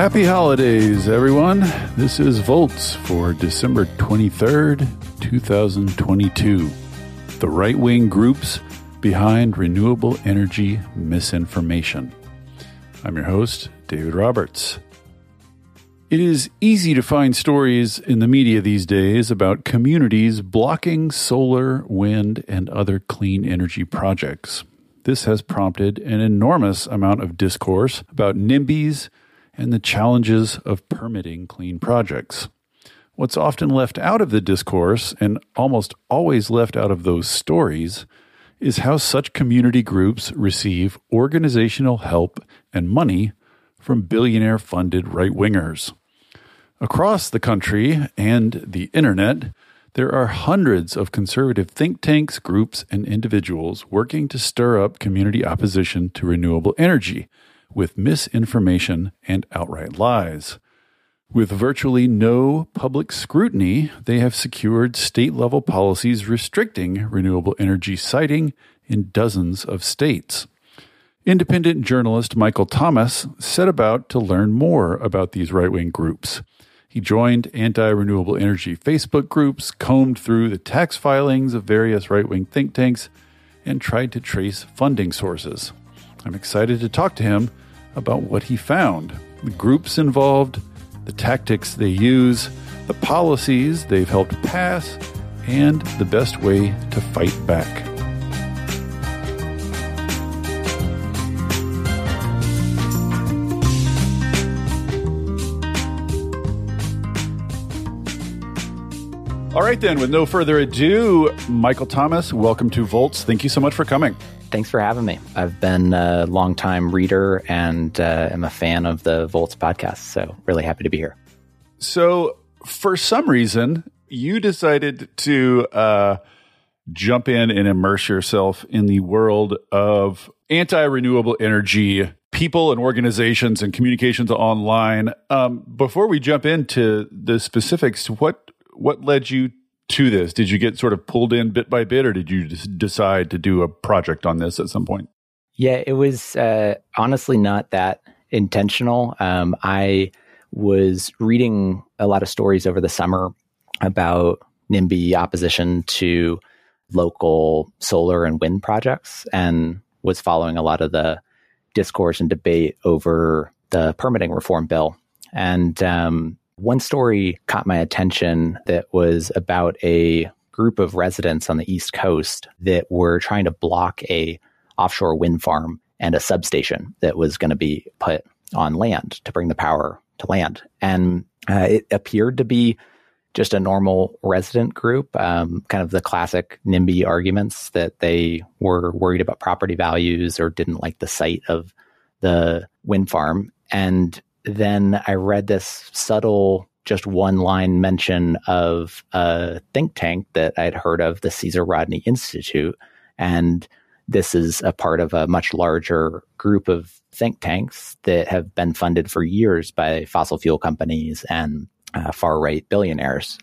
Happy holidays, everyone. This is Volts for December 23rd, 2022. The right wing groups behind renewable energy misinformation. I'm your host, David Roberts. It is easy to find stories in the media these days about communities blocking solar, wind, and other clean energy projects. This has prompted an enormous amount of discourse about NIMBYs and the challenges of permitting clean projects. What's often left out of the discourse, and almost always left out of those stories, is how such community groups receive organizational help and money from billionaire funded right wingers. Across the country and the internet, there are hundreds of conservative think tanks, groups, and individuals working to stir up community opposition to renewable energy with misinformation and outright lies. With virtually no public scrutiny, they have secured state level policies restricting renewable energy siting in dozens of states. Independent journalist Michael Thomas set about to learn more about these right wing groups. He joined anti renewable energy Facebook groups, combed through the tax filings of various right wing think tanks, and tried to trace funding sources. I'm excited to talk to him about what he found the groups involved, the tactics they use, the policies they've helped pass, and the best way to fight back. All right, then, with no further ado, Michael Thomas, welcome to Volts. Thank you so much for coming. Thanks for having me. I've been a longtime reader and uh, am a fan of the Volts podcast, so really happy to be here. So, for some reason, you decided to uh, jump in and immerse yourself in the world of anti renewable energy people and organizations and communications online. Um, before we jump into the specifics, what what led you to this? Did you get sort of pulled in bit by bit, or did you decide to do a project on this at some point? Yeah, it was uh, honestly not that intentional. Um, I was reading a lot of stories over the summer about NIMBY opposition to local solar and wind projects and was following a lot of the discourse and debate over the permitting reform bill. And um, one story caught my attention that was about a group of residents on the East Coast that were trying to block a offshore wind farm and a substation that was going to be put on land to bring the power to land. And uh, it appeared to be just a normal resident group, um, kind of the classic NIMBY arguments that they were worried about property values or didn't like the site of the wind farm. And then I read this subtle, just one line mention of a think tank that I'd heard of, the Caesar Rodney Institute. And this is a part of a much larger group of think tanks that have been funded for years by fossil fuel companies and uh, far right billionaires.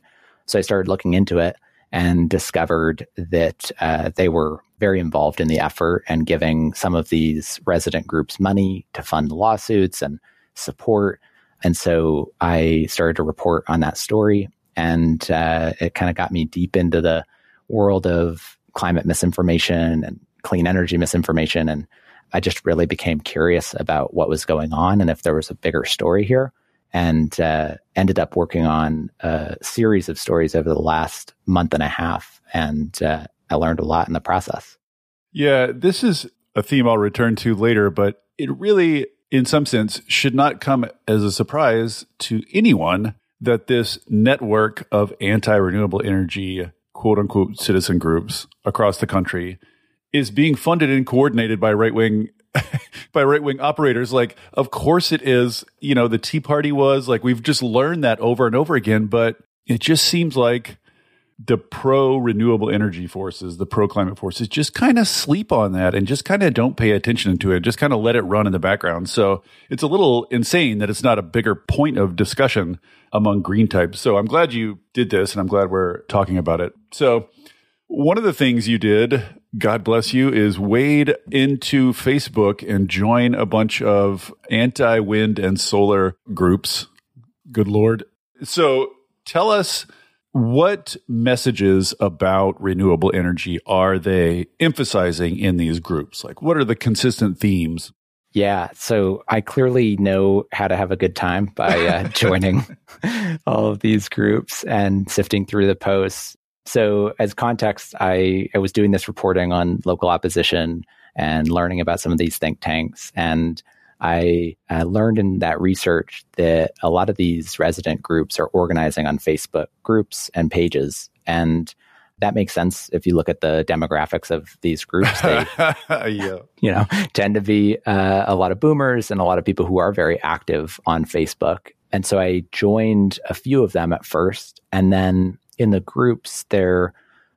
So I started looking into it and discovered that uh, they were very involved in the effort and giving some of these resident groups money to fund lawsuits and support. And so I started to report on that story, and uh, it kind of got me deep into the world of climate misinformation and clean energy misinformation. And I just really became curious about what was going on and if there was a bigger story here. And uh, ended up working on a series of stories over the last month and a half. And uh, I learned a lot in the process. Yeah, this is a theme I'll return to later, but it really in some sense, should not come as a surprise to anyone that this network of anti renewable energy, quote unquote, citizen groups across the country is being funded and coordinated by right wing. by right wing operators, like, of course it is. You know, the Tea Party was like, we've just learned that over and over again, but it just seems like the pro renewable energy forces, the pro climate forces, just kind of sleep on that and just kind of don't pay attention to it, just kind of let it run in the background. So it's a little insane that it's not a bigger point of discussion among green types. So I'm glad you did this and I'm glad we're talking about it. So One of the things you did, God bless you, is wade into Facebook and join a bunch of anti wind and solar groups. Good Lord. So tell us what messages about renewable energy are they emphasizing in these groups? Like, what are the consistent themes? Yeah, so I clearly know how to have a good time by uh, joining all of these groups and sifting through the posts. So, as context, I, I was doing this reporting on local opposition and learning about some of these think tanks. And I uh, learned in that research that a lot of these resident groups are organizing on Facebook groups and pages. And that makes sense if you look at the demographics of these groups. They, yeah. you know, tend to be uh, a lot of boomers and a lot of people who are very active on Facebook. And so I joined a few of them at first, and then in the groups, there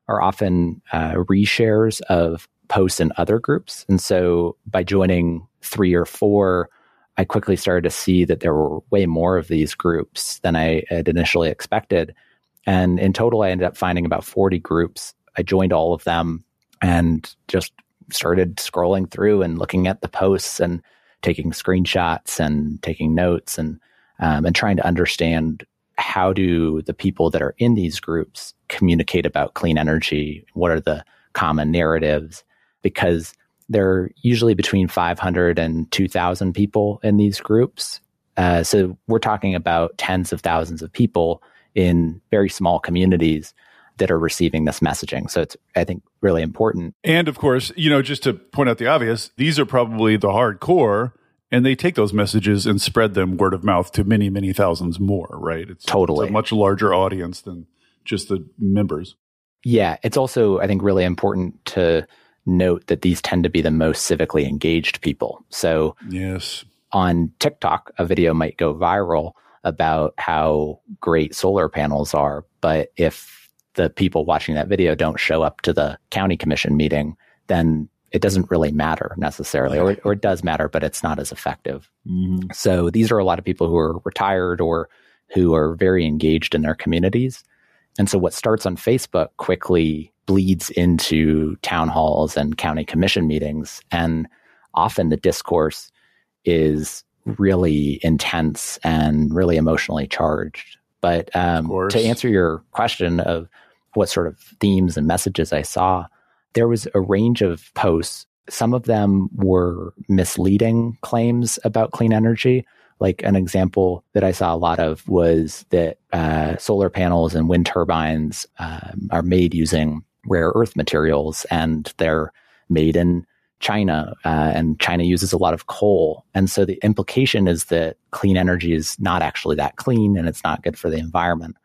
are often uh, reshares of posts in other groups. And so by joining three or four, I quickly started to see that there were way more of these groups than I had initially expected. And in total, I ended up finding about 40 groups. I joined all of them and just started scrolling through and looking at the posts and taking screenshots and taking notes and um, and trying to understand how do the people that are in these groups communicate about clean energy? What are the common narratives? Because there are usually between 500 and 2,000 people in these groups. Uh, so we're talking about tens of thousands of people in very small communities that are receiving this messaging. So it's, I think, really important. And of course, you know, just to point out the obvious, these are probably the hardcore and they take those messages and spread them word of mouth to many, many thousands more, right? It's totally it's a much larger audience than just the members. Yeah. It's also, I think, really important to note that these tend to be the most civically engaged people. So, yes, on TikTok, a video might go viral about how great solar panels are. But if the people watching that video don't show up to the county commission meeting, then it doesn't really matter necessarily, or, or it does matter, but it's not as effective. Mm-hmm. So these are a lot of people who are retired or who are very engaged in their communities. And so what starts on Facebook quickly bleeds into town halls and county commission meetings. And often the discourse is really intense and really emotionally charged. But um, to answer your question of what sort of themes and messages I saw, there was a range of posts. Some of them were misleading claims about clean energy. Like an example that I saw a lot of was that uh, solar panels and wind turbines um, are made using rare earth materials and they're made in China, uh, and China uses a lot of coal. And so the implication is that clean energy is not actually that clean and it's not good for the environment,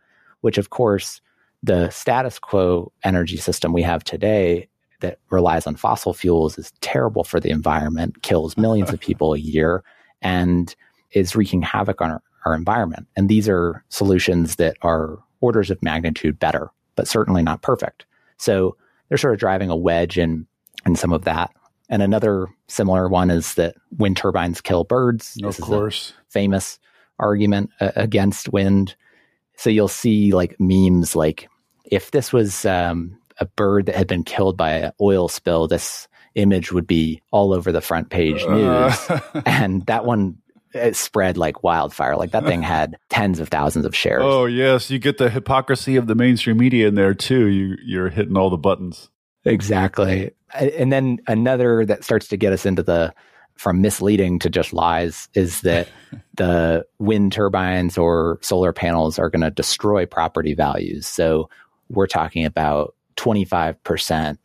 which, of course, the status quo energy system we have today that relies on fossil fuels is terrible for the environment, kills millions of people a year, and is wreaking havoc on our, our environment. And these are solutions that are orders of magnitude better, but certainly not perfect. So they're sort of driving a wedge in in some of that. And another similar one is that wind turbines kill birds. Of course. famous argument uh, against wind. So you'll see like memes like if this was um, a bird that had been killed by an oil spill, this image would be all over the front page uh. news. Uh. and that one it spread like wildfire. Like that thing had tens of thousands of shares. Oh yes, you get the hypocrisy of the mainstream media in there too. You you're hitting all the buttons. Exactly. And then another that starts to get us into the from misleading to just lies is that the wind turbines or solar panels are going to destroy property values. So we're talking about 25%,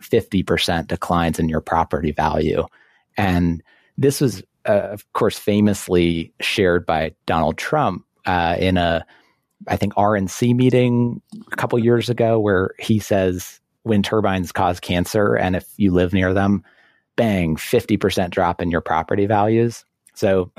50% declines in your property value. And this was, uh, of course, famously shared by Donald Trump uh, in a, I think, RNC meeting a couple years ago, where he says wind turbines cause cancer. And if you live near them, bang, 50% drop in your property values. So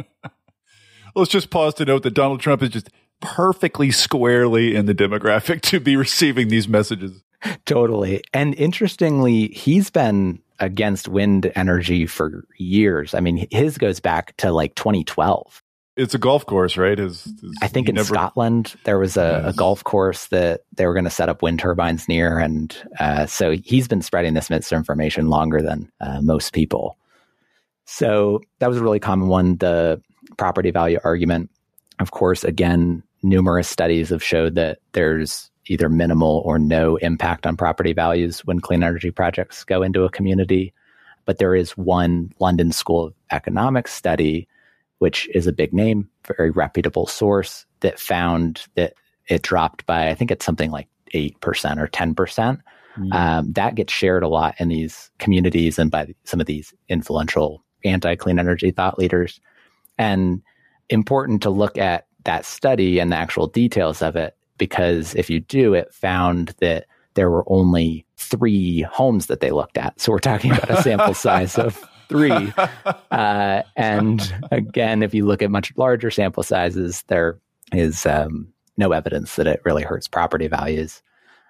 let's just pause to note that Donald Trump is just perfectly squarely in the demographic to be receiving these messages. totally. And interestingly, he's been against wind energy for years. I mean, his goes back to like 2012. it's a golf course, right? Is, is I think in never... Scotland there was a, yes. a, golf course that they were going to set up wind turbines near, and uh, so he's been spreading this misinformation longer than uh, most people. So that was a really common one. The property value argument, of course, again, numerous studies have showed that there's either minimal or no impact on property values when clean energy projects go into a community. But there is one London School of Economics study which is a big name, very reputable source that found that it dropped by, I think it's something like 8% or 10%. Mm. Um, that gets shared a lot in these communities and by some of these influential anti clean energy thought leaders. And important to look at that study and the actual details of it, because if you do, it found that there were only three homes that they looked at. So we're talking about a sample size of three. Uh, and again, if you look at much larger sample sizes, there is um, no evidence that it really hurts property values.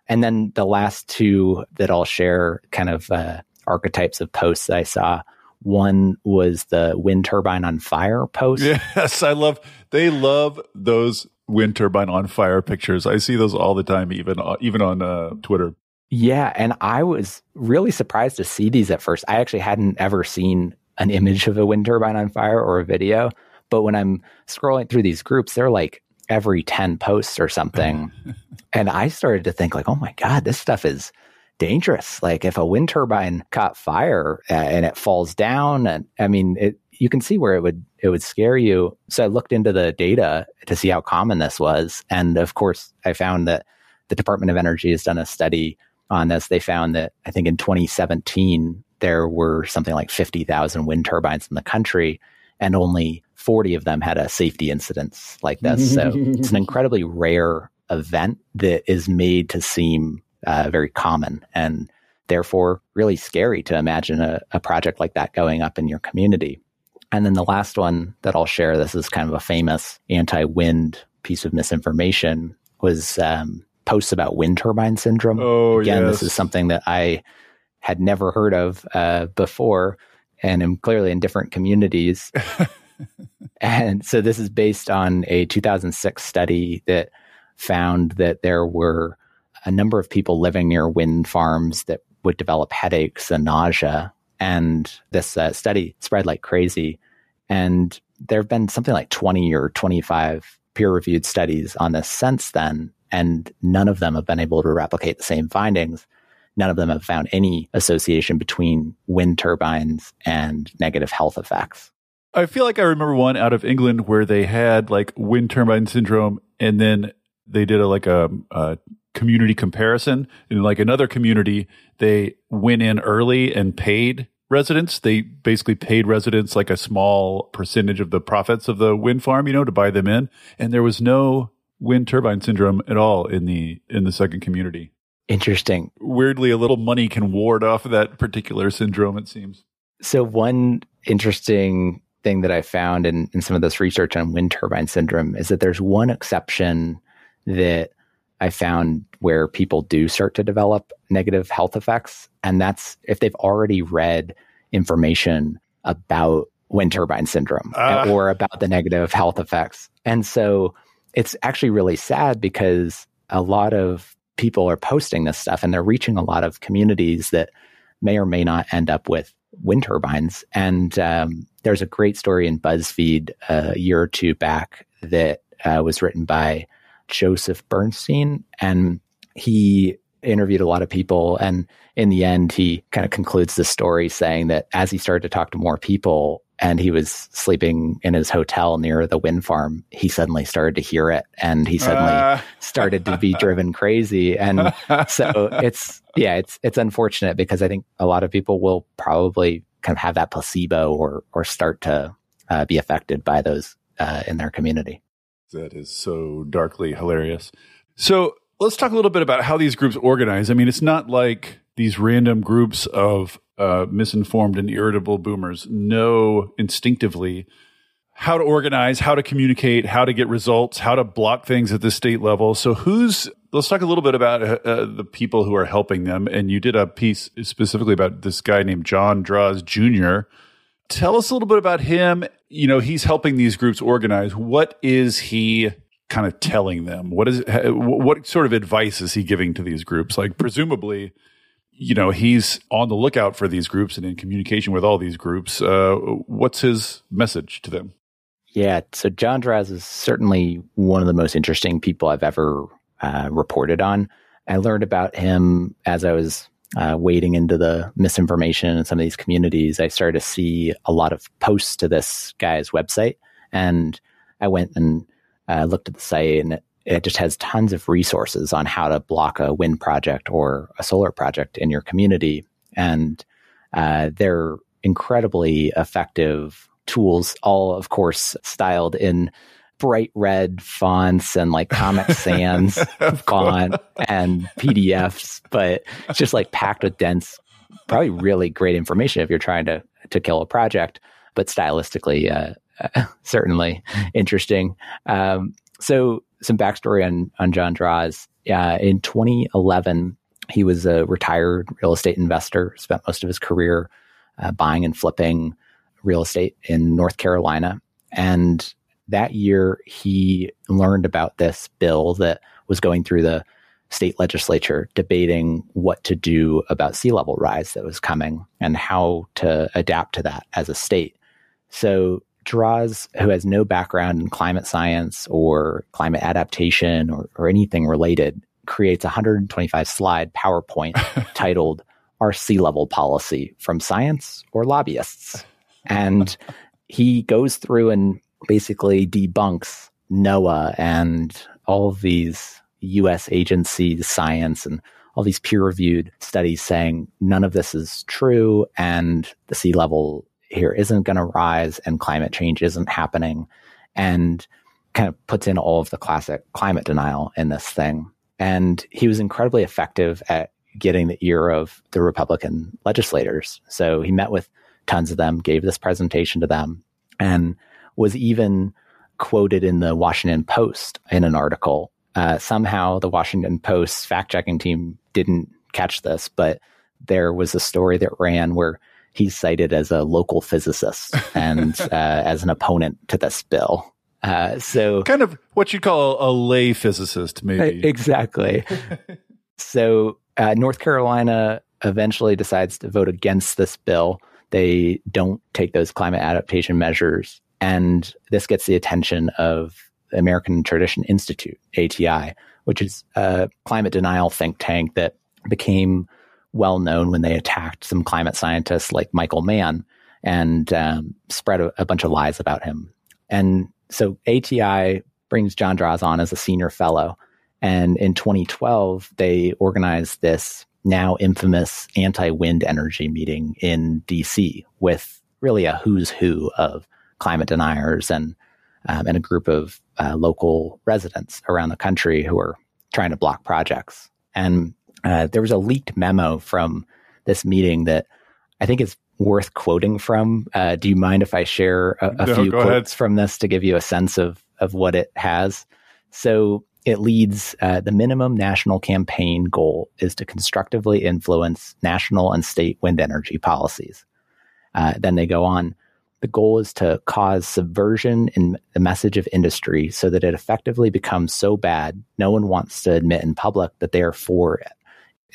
And then the last two that I'll share kind of uh, archetypes of posts I saw. One was the wind turbine on fire post. Yes, I love. They love those wind turbine on fire pictures. I see those all the time, even uh, even on uh, Twitter. Yeah, and I was really surprised to see these at first. I actually hadn't ever seen an image of a wind turbine on fire or a video, but when I'm scrolling through these groups, they're like every 10 posts or something. and I started to think like, "Oh my god, this stuff is dangerous. Like if a wind turbine caught fire and it falls down and I mean, it you can see where it would it would scare you. So I looked into the data to see how common this was, and of course, I found that the Department of Energy has done a study on this, they found that I think in 2017, there were something like 50,000 wind turbines in the country, and only 40 of them had a safety incidents like this. So it's an incredibly rare event that is made to seem uh, very common and therefore really scary to imagine a, a project like that going up in your community. And then the last one that I'll share, this is kind of a famous anti wind piece of misinformation, was um, posts about wind turbine syndrome. Oh, Again, yes. this is something that I had never heard of uh, before and am clearly in different communities. and so this is based on a 2006 study that found that there were a number of people living near wind farms that would develop headaches and nausea. And this uh, study spread like crazy. And there have been something like 20 or 25 peer reviewed studies on this since then and none of them have been able to replicate the same findings. None of them have found any association between wind turbines and negative health effects. I feel like I remember one out of England where they had like wind turbine syndrome, and then they did a like a, a community comparison. In like another community, they went in early and paid residents. They basically paid residents like a small percentage of the profits of the wind farm, you know, to buy them in. And there was no wind turbine syndrome at all in the in the second community. Interesting. Weirdly, a little money can ward off of that particular syndrome. It seems. So one interesting thing that I found in, in some of this research on wind turbine syndrome is that there's one exception that I found where people do start to develop negative health effects, and that's if they've already read information about wind turbine syndrome uh. or about the negative health effects. And so it's actually really sad because a lot of people are posting this stuff and they're reaching a lot of communities that may or may not end up with wind turbines. And um, there's a great story in BuzzFeed uh, a year or two back that uh, was written by Joseph Bernstein. And he interviewed a lot of people. And in the end, he kind of concludes the story saying that as he started to talk to more people, and he was sleeping in his hotel near the wind farm, he suddenly started to hear it and he suddenly uh. started to be driven crazy. And so it's, yeah, it's, it's unfortunate because I think a lot of people will probably kind of have that placebo or, or start to uh, be affected by those uh, in their community. That is so darkly hilarious. So let's talk a little bit about how these groups organize. I mean, it's not like these random groups of uh, misinformed and irritable boomers know instinctively how to organize, how to communicate, how to get results, how to block things at the state level. So, who's let's talk a little bit about uh, uh, the people who are helping them. And you did a piece specifically about this guy named John Droz Jr. Tell us a little bit about him. You know, he's helping these groups organize. What is he kind of telling them? What is what sort of advice is he giving to these groups? Like presumably, you know, he's on the lookout for these groups and in communication with all these groups. Uh, what's his message to them? Yeah, so John Droz is certainly one of the most interesting people I've ever uh, reported on. I learned about him as I was uh, wading into the misinformation in some of these communities. I started to see a lot of posts to this guy's website, and I went and uh, looked at the site, and it, it just has tons of resources on how to block a wind project or a solar project in your community, and uh, they're incredibly effective tools, all of course styled in bright red fonts and like Comic Sans font and PDFs, but it's just like packed with dense, probably really great information if you're trying to to kill a project, but stylistically, uh, uh, certainly interesting. Um, so, some backstory on on John Droz. Uh, in 2011, he was a retired real estate investor. Spent most of his career uh, buying and flipping real estate in North Carolina. And that year, he learned about this bill that was going through the state legislature debating what to do about sea level rise that was coming and how to adapt to that as a state. So Droz, who has no background in climate science or climate adaptation or, or anything related, creates a 125 slide PowerPoint titled Our Sea Level Policy from Science or Lobbyists and he goes through and basically debunks NOAA and all of these US agencies, science, and all these peer reviewed studies saying none of this is true and the sea level here isn't going to rise and climate change isn't happening. And kind of puts in all of the classic climate denial in this thing. And he was incredibly effective at getting the ear of the Republican legislators. So he met with tons of them, gave this presentation to them, and was even quoted in the Washington Post in an article. Uh, somehow, the Washington Post fact checking team didn't catch this, but there was a story that ran where he's cited as a local physicist and uh, as an opponent to this bill. Uh, so, kind of what you call a lay physicist, maybe. Exactly. so, uh, North Carolina eventually decides to vote against this bill. They don't take those climate adaptation measures. And this gets the attention of the American Tradition Institute, ATI, which is a climate denial think tank that became well known when they attacked some climate scientists like Michael Mann and um, spread a, a, bunch of lies about him. And so ATI brings John Droz on as a senior fellow. And in 2012, they organized this now infamous anti wind energy meeting in DC with really a who's who of climate deniers and um, and a group of uh, local residents around the country who are trying to block projects. And uh, there was a leaked memo from this meeting that I think is worth quoting from. Uh, do you mind if I share a, a no, few quotes ahead. from this to give you a sense of of what it has? So it leads uh, the minimum national campaign goal is to constructively influence national and state wind energy policies. Uh, then they go on. The goal is to cause subversion in the message of industry so that it effectively becomes so bad no one wants to admit in public that they are for it.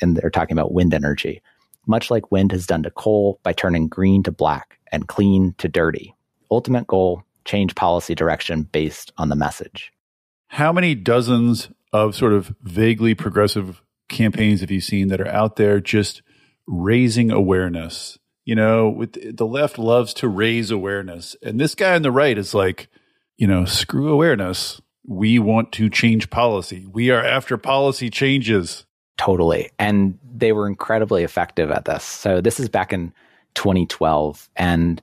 And they're talking about wind energy, much like wind has done to coal by turning green to black and clean to dirty. Ultimate goal change policy direction based on the message. How many dozens of sort of vaguely progressive campaigns have you seen that are out there just raising awareness? You know, with the left loves to raise awareness, and this guy on the right is like, you know, screw awareness. We want to change policy. We are after policy changes. Totally. And they were incredibly effective at this. So this is back in 2012 and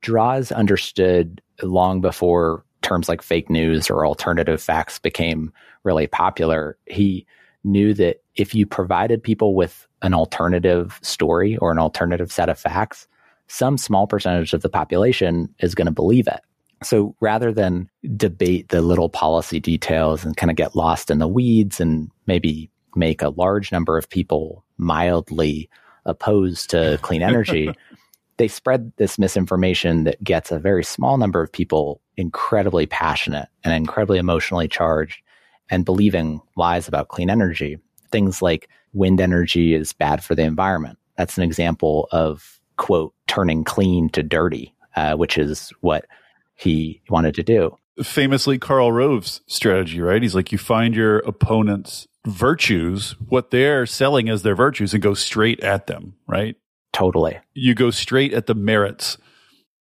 Droz understood long before terms like fake news or alternative facts became really popular, he knew that if you provided people with an alternative story or an alternative set of facts, some small percentage of the population is going to believe it. So rather than debate the little policy details and kind of get lost in the weeds and maybe make a large number of people mildly opposed to clean energy, they spread this misinformation that gets a very small number of people incredibly passionate and incredibly emotionally charged and believing lies about clean energy. Things like wind energy is bad for the environment. That's an example of, quote, turning clean to dirty, uh, which is what he wanted to do. Famously, Karl Rove's strategy, right? He's like, you find your opponent's virtues, what they're selling as their virtues, and go straight at them, right? Totally. You go straight at the merits.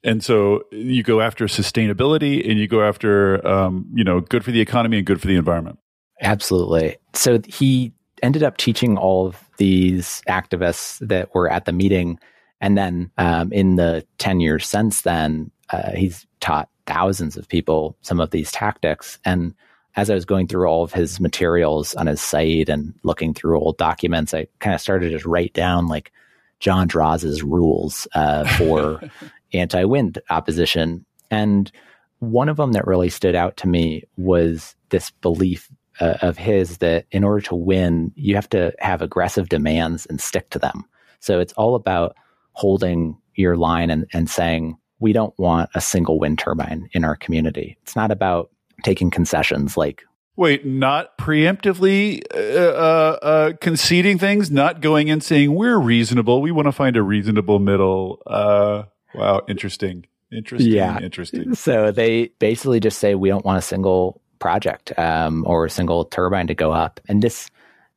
And so you go after sustainability and you go after, um, you know, good for the economy and good for the environment. Absolutely. So he ended up teaching all of these activists that were at the meeting. And then um, in the 10 years since then, uh, he's taught thousands of people some of these tactics. And as I was going through all of his materials on his site and looking through old documents, I kind of started to write down like John Droz's rules uh, for anti wind opposition. And one of them that really stood out to me was this belief uh, of his that in order to win, you have to have aggressive demands and stick to them. So it's all about holding your line and, and saying, we don't want a single wind turbine in our community. It's not about taking concessions like Wait, not preemptively uh, uh, uh, conceding things, not going and saying we're reasonable. We want to find a reasonable middle. Uh, wow, interesting, interesting, yeah. interesting. So they basically just say we don't want a single project um, or a single turbine to go up, and this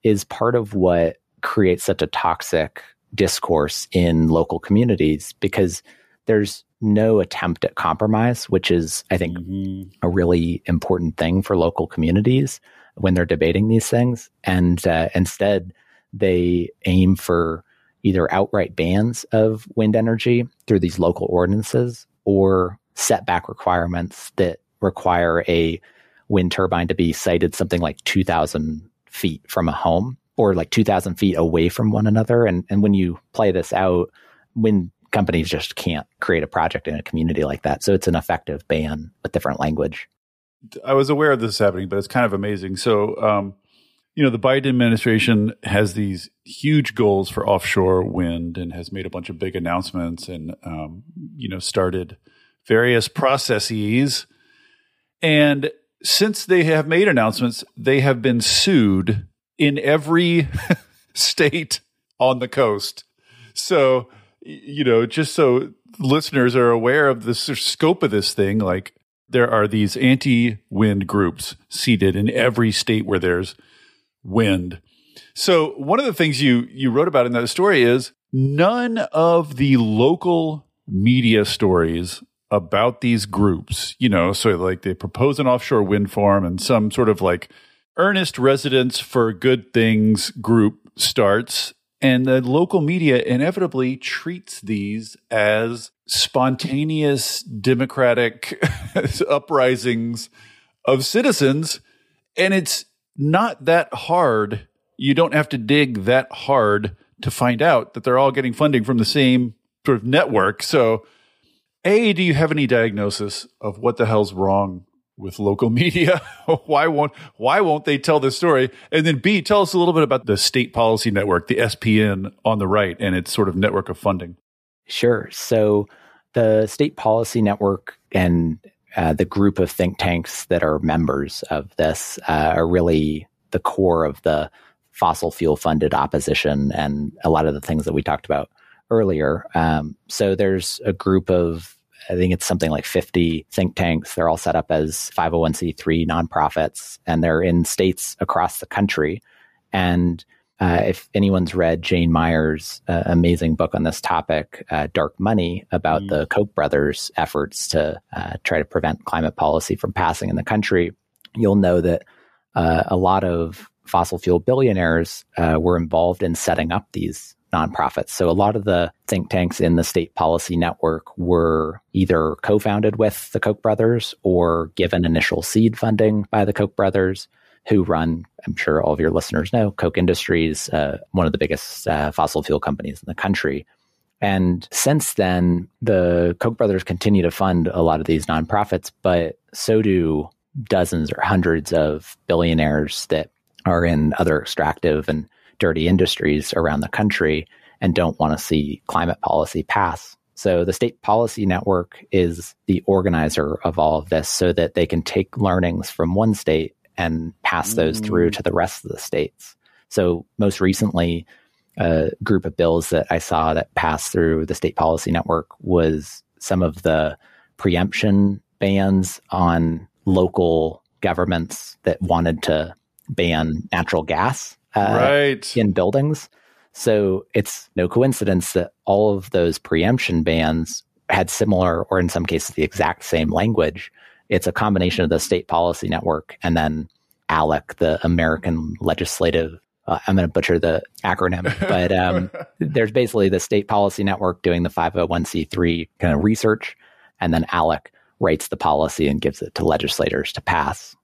is part of what creates such a toxic discourse in local communities because there's no attempt at compromise, which is, I think, mm-hmm. a really important thing for local communities when they're debating these things. And uh, instead, they aim for either outright bans of wind energy through these local ordinances or setback requirements that require a wind turbine to be sited something like 2,000 feet from a home or like 2,000 feet away from one another. And, and when you play this out, wind companies just can't create a project in a community like that. So it's an effective ban with different language. I was aware of this happening, but it's kind of amazing. So, um, you know, the Biden administration has these huge goals for offshore wind and has made a bunch of big announcements and, um, you know, started various processes. And since they have made announcements, they have been sued in every state on the coast. So you know, just so listeners are aware of the scope of this thing, like there are these anti wind groups seated in every state where there's wind. So one of the things you you wrote about in that story is none of the local media stories about these groups, you know, so like they propose an offshore wind farm and some sort of like earnest residents for good things group starts and the local media inevitably treats these as spontaneous democratic uprisings of citizens. And it's not that hard. You don't have to dig that hard to find out that they're all getting funding from the same sort of network. So, A, do you have any diagnosis of what the hell's wrong with local media? why won't why won't they tell this story? And then B, tell us a little bit about the State Policy Network, the SPN on the right, and its sort of network of funding. Sure. So the State Policy Network and uh, the group of think tanks that are members of this uh, are really the core of the fossil fuel funded opposition and a lot of the things that we talked about earlier. Um, so there's a group of I think it's something like 50 think tanks. They're all set up as 501c3 nonprofits, and they're in states across the country. And uh, if anyone's read Jane Mayer's uh, amazing book on this topic, uh, Dark Money, about mm. the Koch brothers' efforts to uh, try to prevent climate policy from passing in the country, you'll know that uh, a lot of fossil fuel billionaires uh, were involved in setting up these nonprofits. So a lot of the think tanks in the state policy network were either co-founded with the Koch brothers or given initial seed funding by the Koch brothers who run, I'm sure all of your listeners know, Koch Industries, uh, one of the biggest uh, fossil fuel companies in the country. And since then, the Koch brothers continue to fund a lot of these nonprofits, but so do dozens or hundreds of billionaires that are in other extractive and dirty industries around the country and don't want to see climate policy pass. So the State Policy Network is the organizer of all of this so that they can take learnings from one state and pass those mm. through to the rest of the states. So most recently, a group of bills that I saw that passed through the State Policy Network was some of the preemption bans on local governments that wanted to ban natural gas uh, right. in buildings. So it's no coincidence that all of those preemption bans had similar, or in some cases, the exact same language. It's a combination of the state policy network and then ALEC, the American Legislative. Uh, I'm going to butcher the acronym, but um, there's basically the state policy network doing the 501c3 kind of research, and then ALEC writes the policy and gives it to legislators to pass.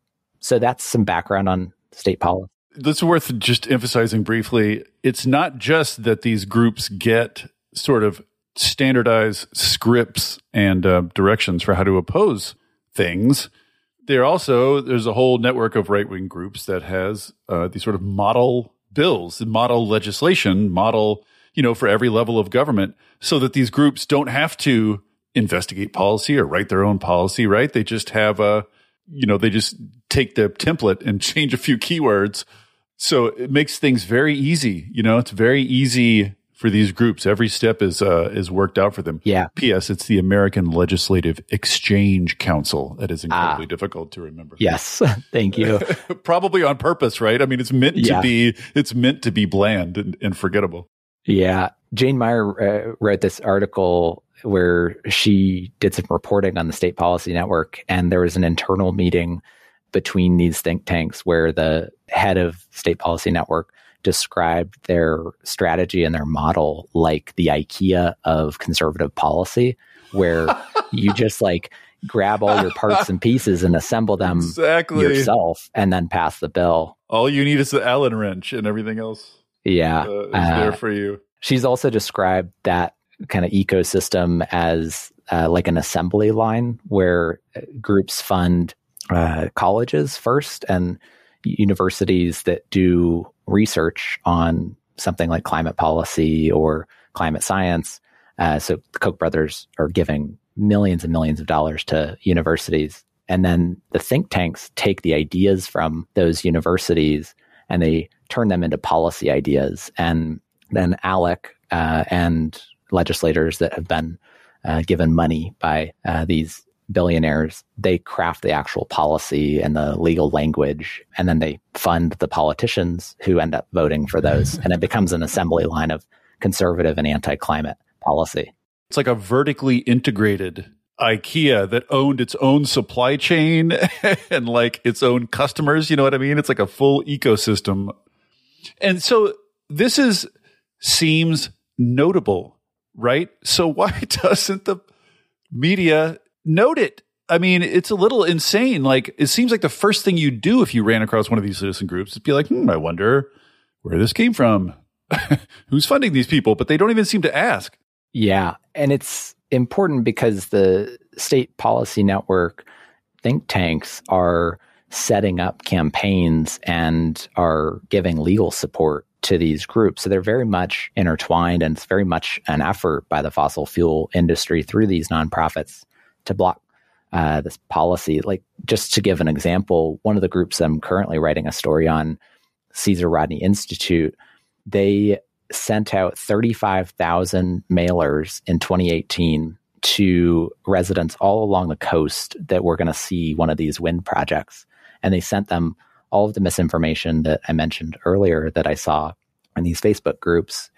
So that's some background on state policy. That's worth just emphasizing briefly. It's not just that these groups get sort of standardized scripts and uh, directions for how to oppose things. There also there's a whole network of right wing groups that has uh, these sort of model bills, model legislation, model you know for every level of government, so that these groups don't have to investigate policy or write their own policy. Right? They just have a you know they just take the template and change a few keywords so it makes things very easy. You know, it's very easy for these groups. Every step is uh, is worked out for them. Yeah. P.S. It's the American Legislative Exchange Council. That is incredibly ah, difficult to remember. Yes, thank you. Probably on purpose, right? I mean, it's meant yeah. to be. It's meant to be bland and, and forgettable. Yeah, Jane Mayer uh, wrote this article where she did some reporting on the State Policy Network, and there was an internal meeting between these think tanks where the head of State Policy Network described their strategy and their model like the IKEA of conservative policy, where you just like grab all your parts and pieces and assemble them exactly. yourself and then pass the bill. All you need is the Allen wrench and everything else. Yeah. Uh, is uh, there for you. She's also described that kind of ecosystem as uh, like an assembly line where groups fund uh, colleges first and universities that do research on something like climate policy or climate science. Uh, so the Koch brothers are giving millions and millions of dollars to universities. And then the think tanks take the ideas from those universities and they turn them into policy ideas. And then ALEC uh, and legislators that have been uh, given money by uh, these billionaires, they craft the actual policy and the legal language, and then they fund the politicians who end up voting for those. and it becomes an assembly line of conservative and anti climate policy. It's like a vertically integrated IKEA that owned its own supply chain and like its own customers. You know what I mean? It's like a full ecosystem. And so this is seems notable, right? So why doesn't the media note it. I mean, it's a little insane. Like, it seems like the first thing you do if you ran across one of these citizen groups is be like, hmm, I wonder where this came from. Who's funding these people? But they don't even seem to ask. Yeah. And it's important because the state policy network think tanks are setting up campaigns and are giving legal support to these groups. So they're very much intertwined and it's very much an effort by the fossil fuel industry through these nonprofits to block uh, this policy. Like, just to give an example, one of the groups I'm currently writing a story on, Caesar Rodney Institute, they sent out 35,000 mailers in 2018 to residents all along the coast that were going to see one of these wind projects. And they sent them all of the misinformation that I mentioned earlier that I saw in these Facebook groups,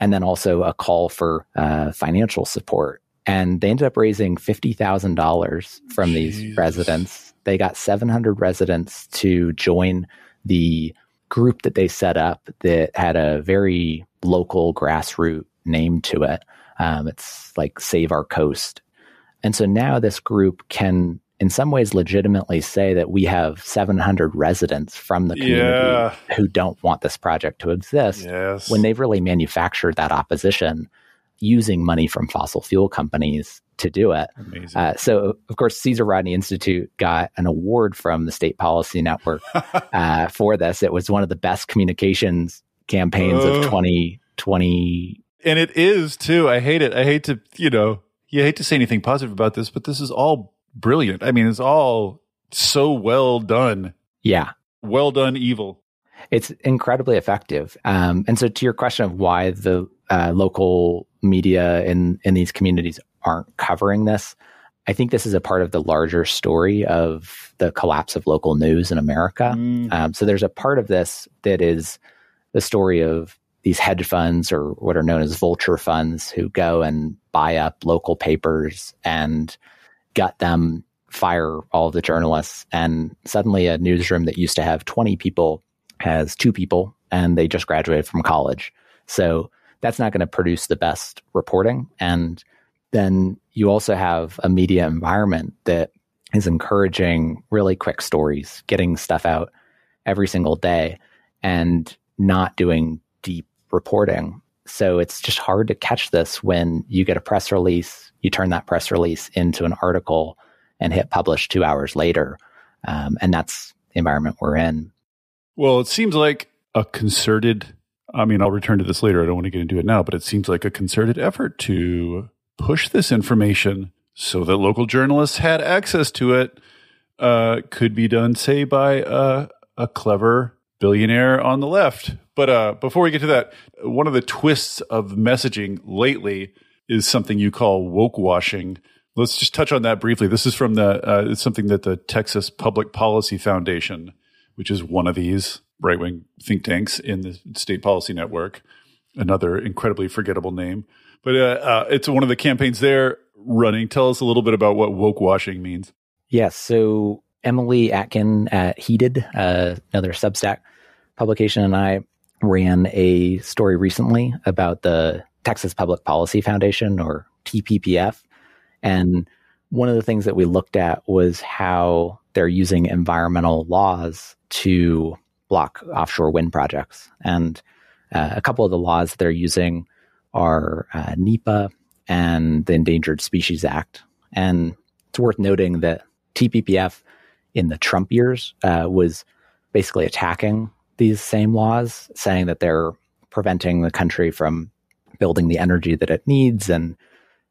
and then also a call for uh, financial support and they ended up raising $50,000 from these residents. They got 700 residents to join the group that they set up that had a very local grassroots name to it. Um, it's like Save Our Coast. And so now this group can, in some ways, legitimately say that we have 700 residents from the community yeah. who don't want this project to exist yes. when they've really manufactured that opposition using money from fossil fuel companies to do it. Uh, so, of course, Caesar Rodney Institute got an award from the State Policy Network uh, for this. It was one of the best communications campaigns uh, of 2020. And it is too. I hate it. I hate to, you know, you hate to say anything positive about this, but this is all brilliant. I mean, it's all so well done. Yeah. Well done, evil. It's incredibly effective. Um, and so, to your question of why the uh, local media in, in these communities aren't covering this, I think this is a part of the larger story of the collapse of local news in America. Mm. Um, so, there's a part of this that is the story of these hedge funds or what are known as vulture funds who go and buy up local papers and gut them, fire all the journalists. And suddenly a newsroom that used to have 20 people has two people and they just graduated from college. So that's not going to produce the best reporting. And then you also have a media environment that is encouraging really quick stories, getting stuff out every single day and not doing deep reporting. So it's just hard to catch this when you get a press release, you turn that press release into an article and hit publish two hours later. Um, and that's the environment we're in. Well, it seems like a concerted, I mean, I'll return to this later. I don't want to get into it now, but it seems like a concerted effort to push this information so that local journalists had access to it uh, could be done, say, by a, a clever billionaire on the left. But uh, before we get to that, one of the twists of messaging lately is something you call woke washing. Let's just touch on that briefly. This is from the uh, it's something that the Texas Public Policy Foundation, which is one of these right wing think tanks in the state policy network, another incredibly forgettable name. But uh, uh, it's one of the campaigns they're running. Tell us a little bit about what woke washing means. Yes. So Emily Atkin at Heated, uh, another Substack publication, and I ran a story recently about the Texas Public Policy Foundation or TPPF. And one of the things that we looked at was how they're using environmental laws to block offshore wind projects. And uh, a couple of the laws they're using are uh, NEPA and the Endangered Species Act. And it's worth noting that TPPF in the Trump years uh, was basically attacking these same laws, saying that they're preventing the country from building the energy that it needs and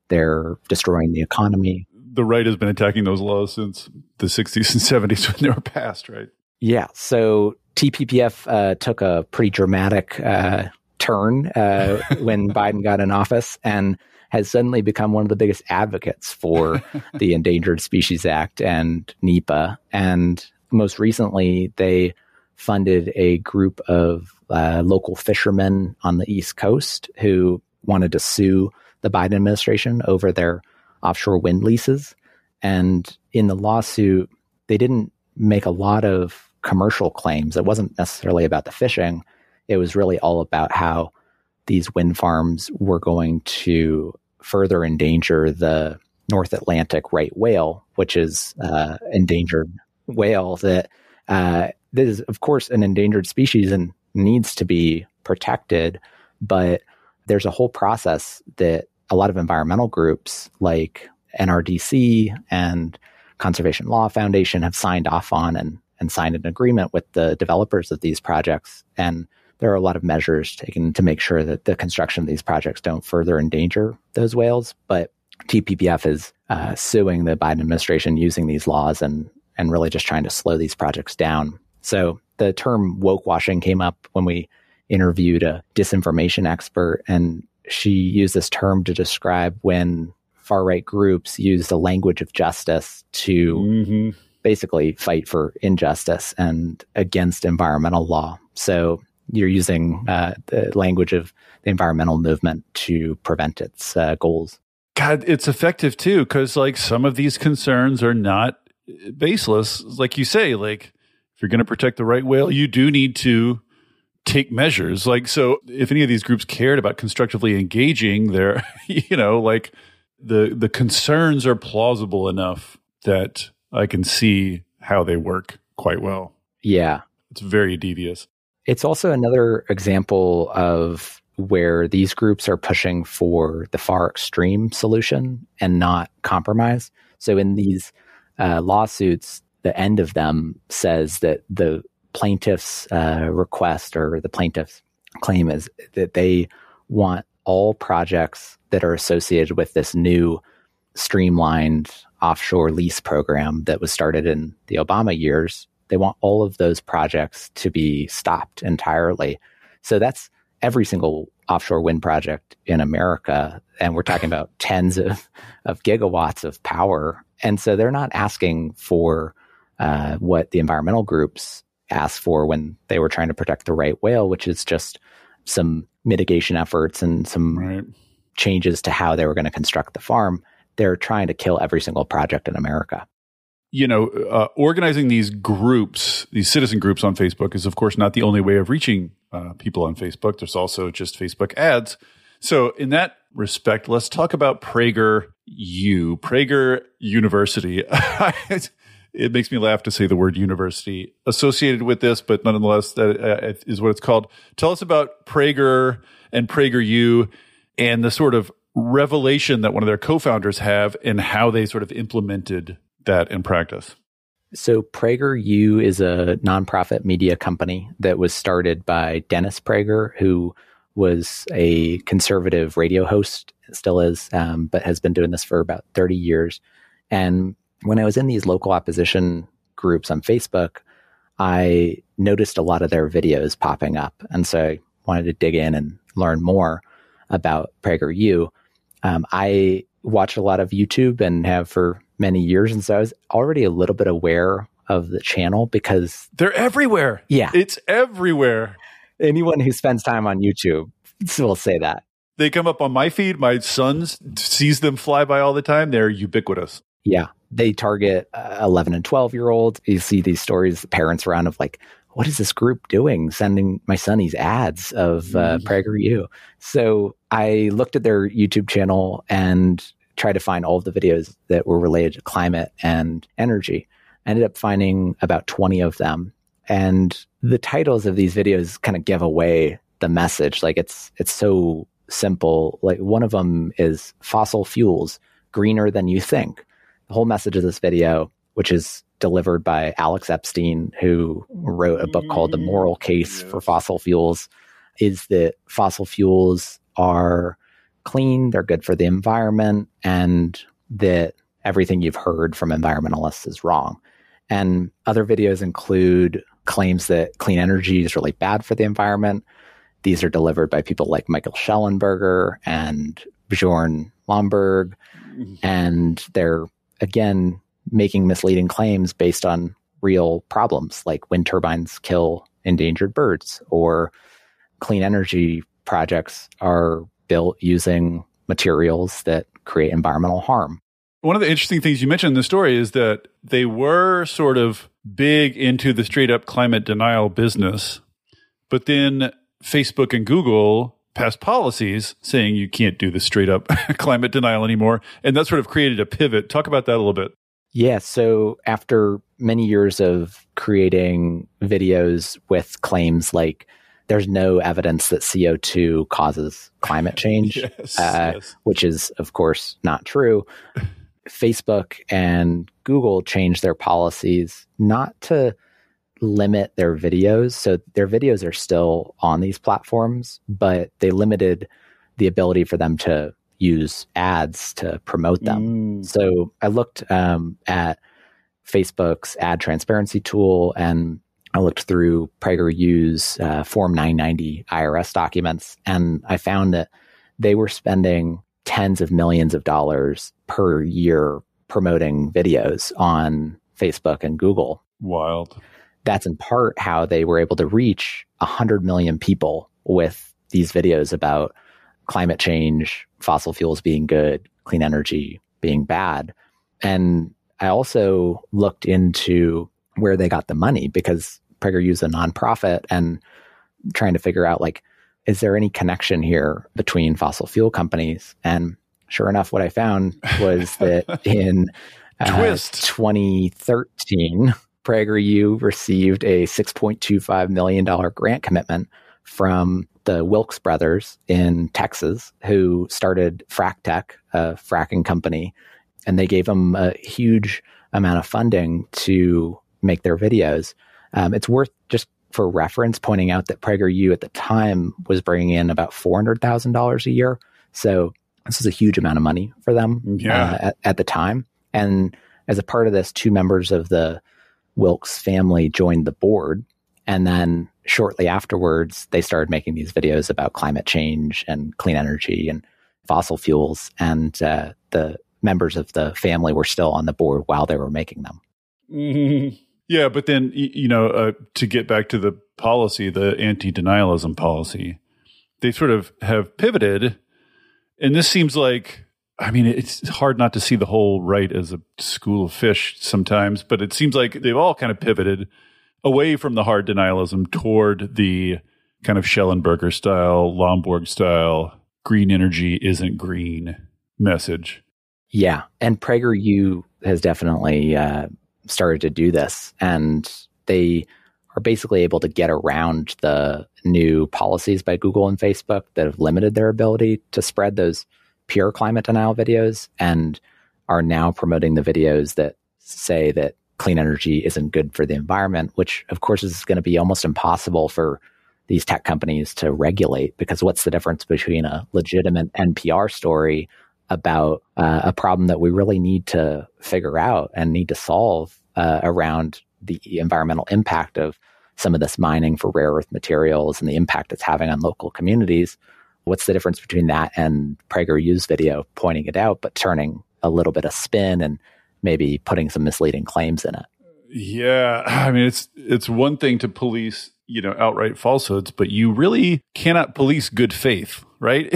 they're destroying the economy. The right has been attacking those laws since the 60s and 70s when they were passed, right? Yeah. So TPPF uh, took a pretty dramatic uh, turn uh, when Biden got in office and has suddenly become one of the biggest advocates for the Endangered Species Act and NEPA. And most recently, they funded a group of uh, local fishermen on the East Coast who wanted to sue the Biden administration over their offshore wind leases. And in the lawsuit, they didn't make a lot of commercial claims. It wasn't necessarily about the fishing, it was really all about how these wind farms were going to further endanger the North Atlantic right whale, which is uh, endangered whale that uh, this is, of course, an endangered species and needs to be protected. But there's a whole process that a lot of environmental groups like NRDC and Conservation Law Foundation have signed off on and, and signed an agreement with the developers of these projects. And there are a lot of measures taken to make sure that the construction of these projects don't further endanger those whales. But TPPF is uh, suing the Biden administration using these laws and and really just trying to slow these projects down. So the term woke washing came up when we interviewed a disinformation expert, and she used this term to describe when far right groups use the language of justice to mm-hmm. Basically fight for injustice and against environmental law. So you're using uh, the language of the environmental movement to prevent its uh, goals. God, it's effective too, because like some of these concerns are not baseless. Like you say, like if you're going to protect the right whale, you do need to take measures. Like, so if any of these groups cared about constructively engaging their, you know, like the, the concerns are plausible enough that I can see how they work quite well. Yeah. It's very devious. It's also another example of where these groups are pushing for the far extreme solution and not compromise. So in these uh, lawsuits, the end of them says that the plaintiff's uh, request or the plaintiff's claim is that they want all projects that are associated with this new streamlined offshore lease program that was started in the Obama years. They want all of those projects to be stopped entirely. So that's every single offshore wind project in America. And we're talking about tens of, of gigawatts of power. And so they're not asking for uh, what the environmental groups asked for when they were trying to protect the right whale, which is just some mitigation efforts and some right. changes to how they were going to construct the farm. They're trying to kill every single project in America you know, uh, organizing these groups, these citizen groups on Facebook is, of course, not the only way of reaching uh, people on Facebook. There's also just Facebook ads. So, in that respect, let's talk about Prager U, Prager University. it makes me laugh to say the word university associated with this, but nonetheless, that uh, is what it's called. Tell us about Prager and Prager U and the sort of revelation that one of their co-founders have and how they sort of implemented that in practice? So, PragerU is a nonprofit media company that was started by Dennis Prager, who was a conservative radio host, still is, um, but has been doing this for about 30 years. And when I was in these local opposition groups on Facebook, I noticed a lot of their videos popping up. And so I wanted to dig in and learn more about PragerU. Um, I watch a lot of YouTube and have for many years. And so I was already a little bit aware of the channel because they're everywhere. Yeah. It's everywhere. Anyone who spends time on YouTube will say that. They come up on my feed. My son sees them fly by all the time. They're ubiquitous. Yeah. They target uh, 11 and 12 year olds. You see these stories, parents around of like, what is this group doing? Sending my son these ads of uh, mm. PragerU. So I looked at their YouTube channel and tried to find all of the videos that were related to climate and energy. I ended up finding about 20 of them. And the titles of these videos kind of give away the message. Like it's it's so simple. Like one of them is fossil fuels greener than you think. The whole message of this video, which is delivered by Alex Epstein, who wrote a book called The Moral Case for Fossil Fuels, is that fossil fuels are clean, they're good for the environment, and that everything you've heard from environmentalists is wrong. And other videos include claims that clean energy is really bad for the environment. These are delivered by people like Michael Shellenberger and Bjorn Lomborg. Mm-hmm. And they're, again, making misleading claims based on real problems like wind turbines kill endangered birds or clean energy projects are built using materials that create environmental harm. One of the interesting things you mentioned in the story is that they were sort of big into the straight up climate denial business, but then Facebook and Google passed policies saying you can't do the straight up climate denial anymore. And that sort of created a pivot. Talk about that a little bit. Yeah. So after many years of creating videos with claims like there's no evidence that CO2 causes climate change, yes, uh, yes. which is, of course, not true. Facebook and Google changed their policies not to limit their videos. So their videos are still on these platforms, but they limited the ability for them to use ads to promote them. Mm. So I looked um, at Facebook's ad transparency tool and I looked through PragerU's uh, Form 990 IRS documents, and I found that they were spending tens of millions of dollars per year promoting videos on Facebook and Google. Wild. That's in part how they were able to reach 100 million people with these videos about climate change, fossil fuels being good, clean energy being bad. And I also looked into where they got the money because PragerU's a nonprofit and trying to figure out like, is there any connection here between fossil fuel companies? And sure enough, what I found was that in uh, 2013, PragerU received a $6.25 million grant commitment from the Wilks brothers in Texas, who started FracTech, a fracking company, and they gave them a huge amount of funding to make their videos. Um, it's worth just for reference, pointing out that PragerU at the time was bringing in about $400,000 a year. So this is a huge amount of money for them yeah. uh, at, at the time. And as a part of this, two members of the Wilks family joined the board. And then shortly afterwards, they started making these videos about climate change and clean energy and fossil fuels. And uh, the members of the family were still on the board while they were making them. Mm-hmm. Yeah, but then you know, uh, to get back to the policy, the anti-denialism policy, they sort of have pivoted, and this seems like. I mean, it's hard not to see the whole right as a school of fish sometimes, but it seems like they've all kind of pivoted away from the hard denialism toward the kind of Shellenberger style, Lomborg style, green energy isn't green message. Yeah, and PragerU has definitely uh, started to do this, and they are basically able to get around the new policies by Google and Facebook that have limited their ability to spread those pure climate denial videos, and are now promoting the videos that say that clean energy isn't good for the environment, which of course is going to be almost impossible for these tech companies to regulate because what's the difference between a legitimate NPR story about uh, a problem that we really need to figure out and need to solve uh, around the environmental impact of some of this mining for rare earth materials and the impact it's having on local communities. What's the difference between that and PragerU's video pointing it out, but turning a little bit of spin and maybe putting some misleading claims in it? Yeah, I mean it's it's one thing to police, you know, outright falsehoods, but you really cannot police good faith, right?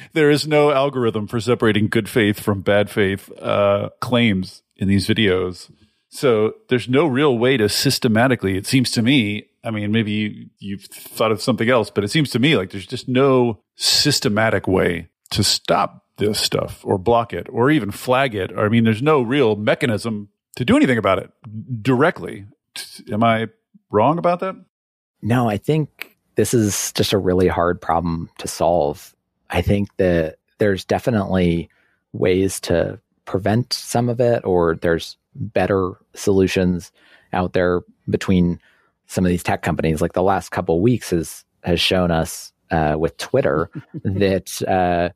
there is no algorithm for separating good faith from bad faith uh, claims in these videos. So there's no real way to systematically, it seems to me, I mean, maybe you, you've thought of something else, but it seems to me like there's just no systematic way to stop this stuff or block it or even flag it. I mean, there's no real mechanism to do anything about it directly. Am I wrong about that? No, I think this is just a really hard problem to solve. I think that there's definitely ways to prevent some of it, or there's better solutions out there between some of these tech companies. Like the last couple of weeks has has shown us uh, with Twitter that uh,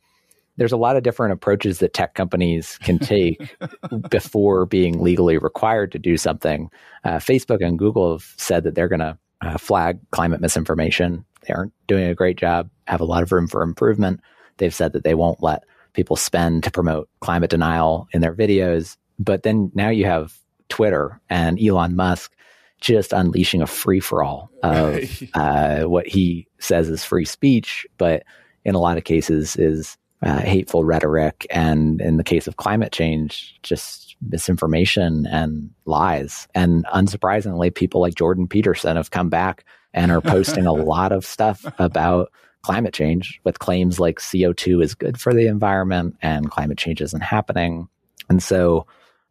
there's a lot of different approaches that tech companies can take before being legally required to do something. Uh, Facebook and Google have said that they're going to uh, flag climate misinformation. They aren't doing a great job, have a lot of room for improvement. They've said that they won't let people spend to promote climate denial in their videos. But then now you have Twitter and Elon Musk just unleashing a free for all of uh, what he says is free speech, but in a lot of cases is uh, hateful rhetoric. And in the case of climate change, just misinformation and lies. And unsurprisingly, people like Jordan Peterson have come back and are posting a lot of stuff about climate change with claims like CO2 is good for the environment and climate change isn't happening. And so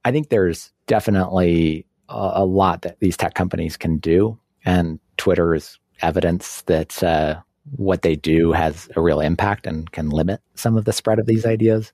I think there's definitely a, a lot that these tech companies can do. And Twitter is evidence that uh, what they do has a real impact and can limit some of the spread of these ideas.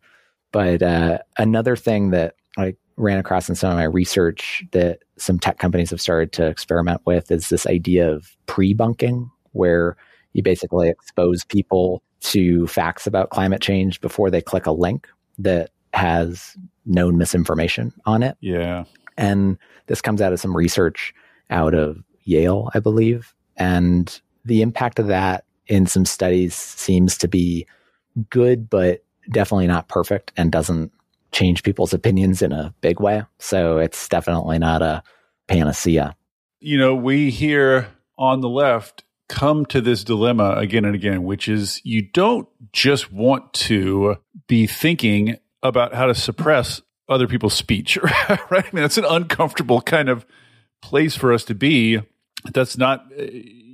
But uh, another thing that I ran across in some of my research that some tech companies have started to experiment with is this idea of pre bunking, where you basically expose people to facts about climate change before they click a link that has known misinformation on it. Yeah. And this comes out of some research out of Yale, I believe. And the impact of that in some studies seems to be good, but definitely not perfect and doesn't change people's opinions in a big way. So it's definitely not a panacea. You know, we here on the left come to this dilemma again and again, which is you don't just want to be thinking about how to suppress other people's speech, right? I mean, that's an uncomfortable kind of place for us to be. That's not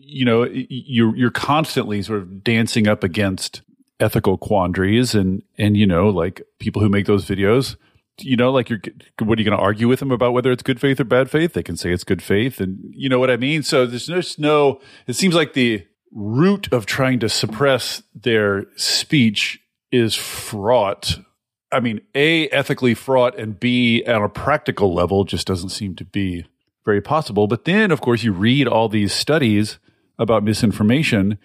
you know you're you're constantly sort of dancing up against ethical quandaries and and you know like people who make those videos you know like you're what are you going to argue with them about whether it's good faith or bad faith? They can say it's good faith and you know what i mean? So there's just no it seems like the root of trying to suppress their speech is fraught. I mean a ethically fraught and b on a practical level just doesn't seem to be very possible. But then, of course, you read all these studies about misinformation,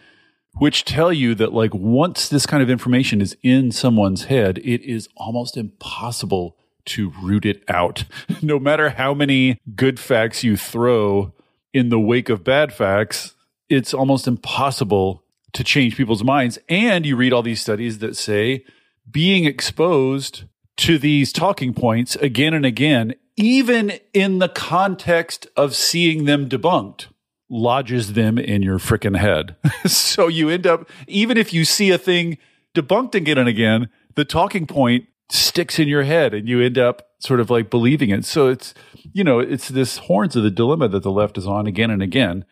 which tell you that, like, once this kind of information is in someone's head, it is almost impossible to root it out. no matter how many good facts you throw in the wake of bad facts, it's almost impossible to change people's minds. And you read all these studies that say being exposed to these talking points again and again, even in the context of seeing them debunked, lodges them in your freaking head. so you end up, even if you see a thing debunked again and again, the talking point sticks in your head and you end up sort of like believing it. So it's, you know, it's this horns of the dilemma that the left is on again and again,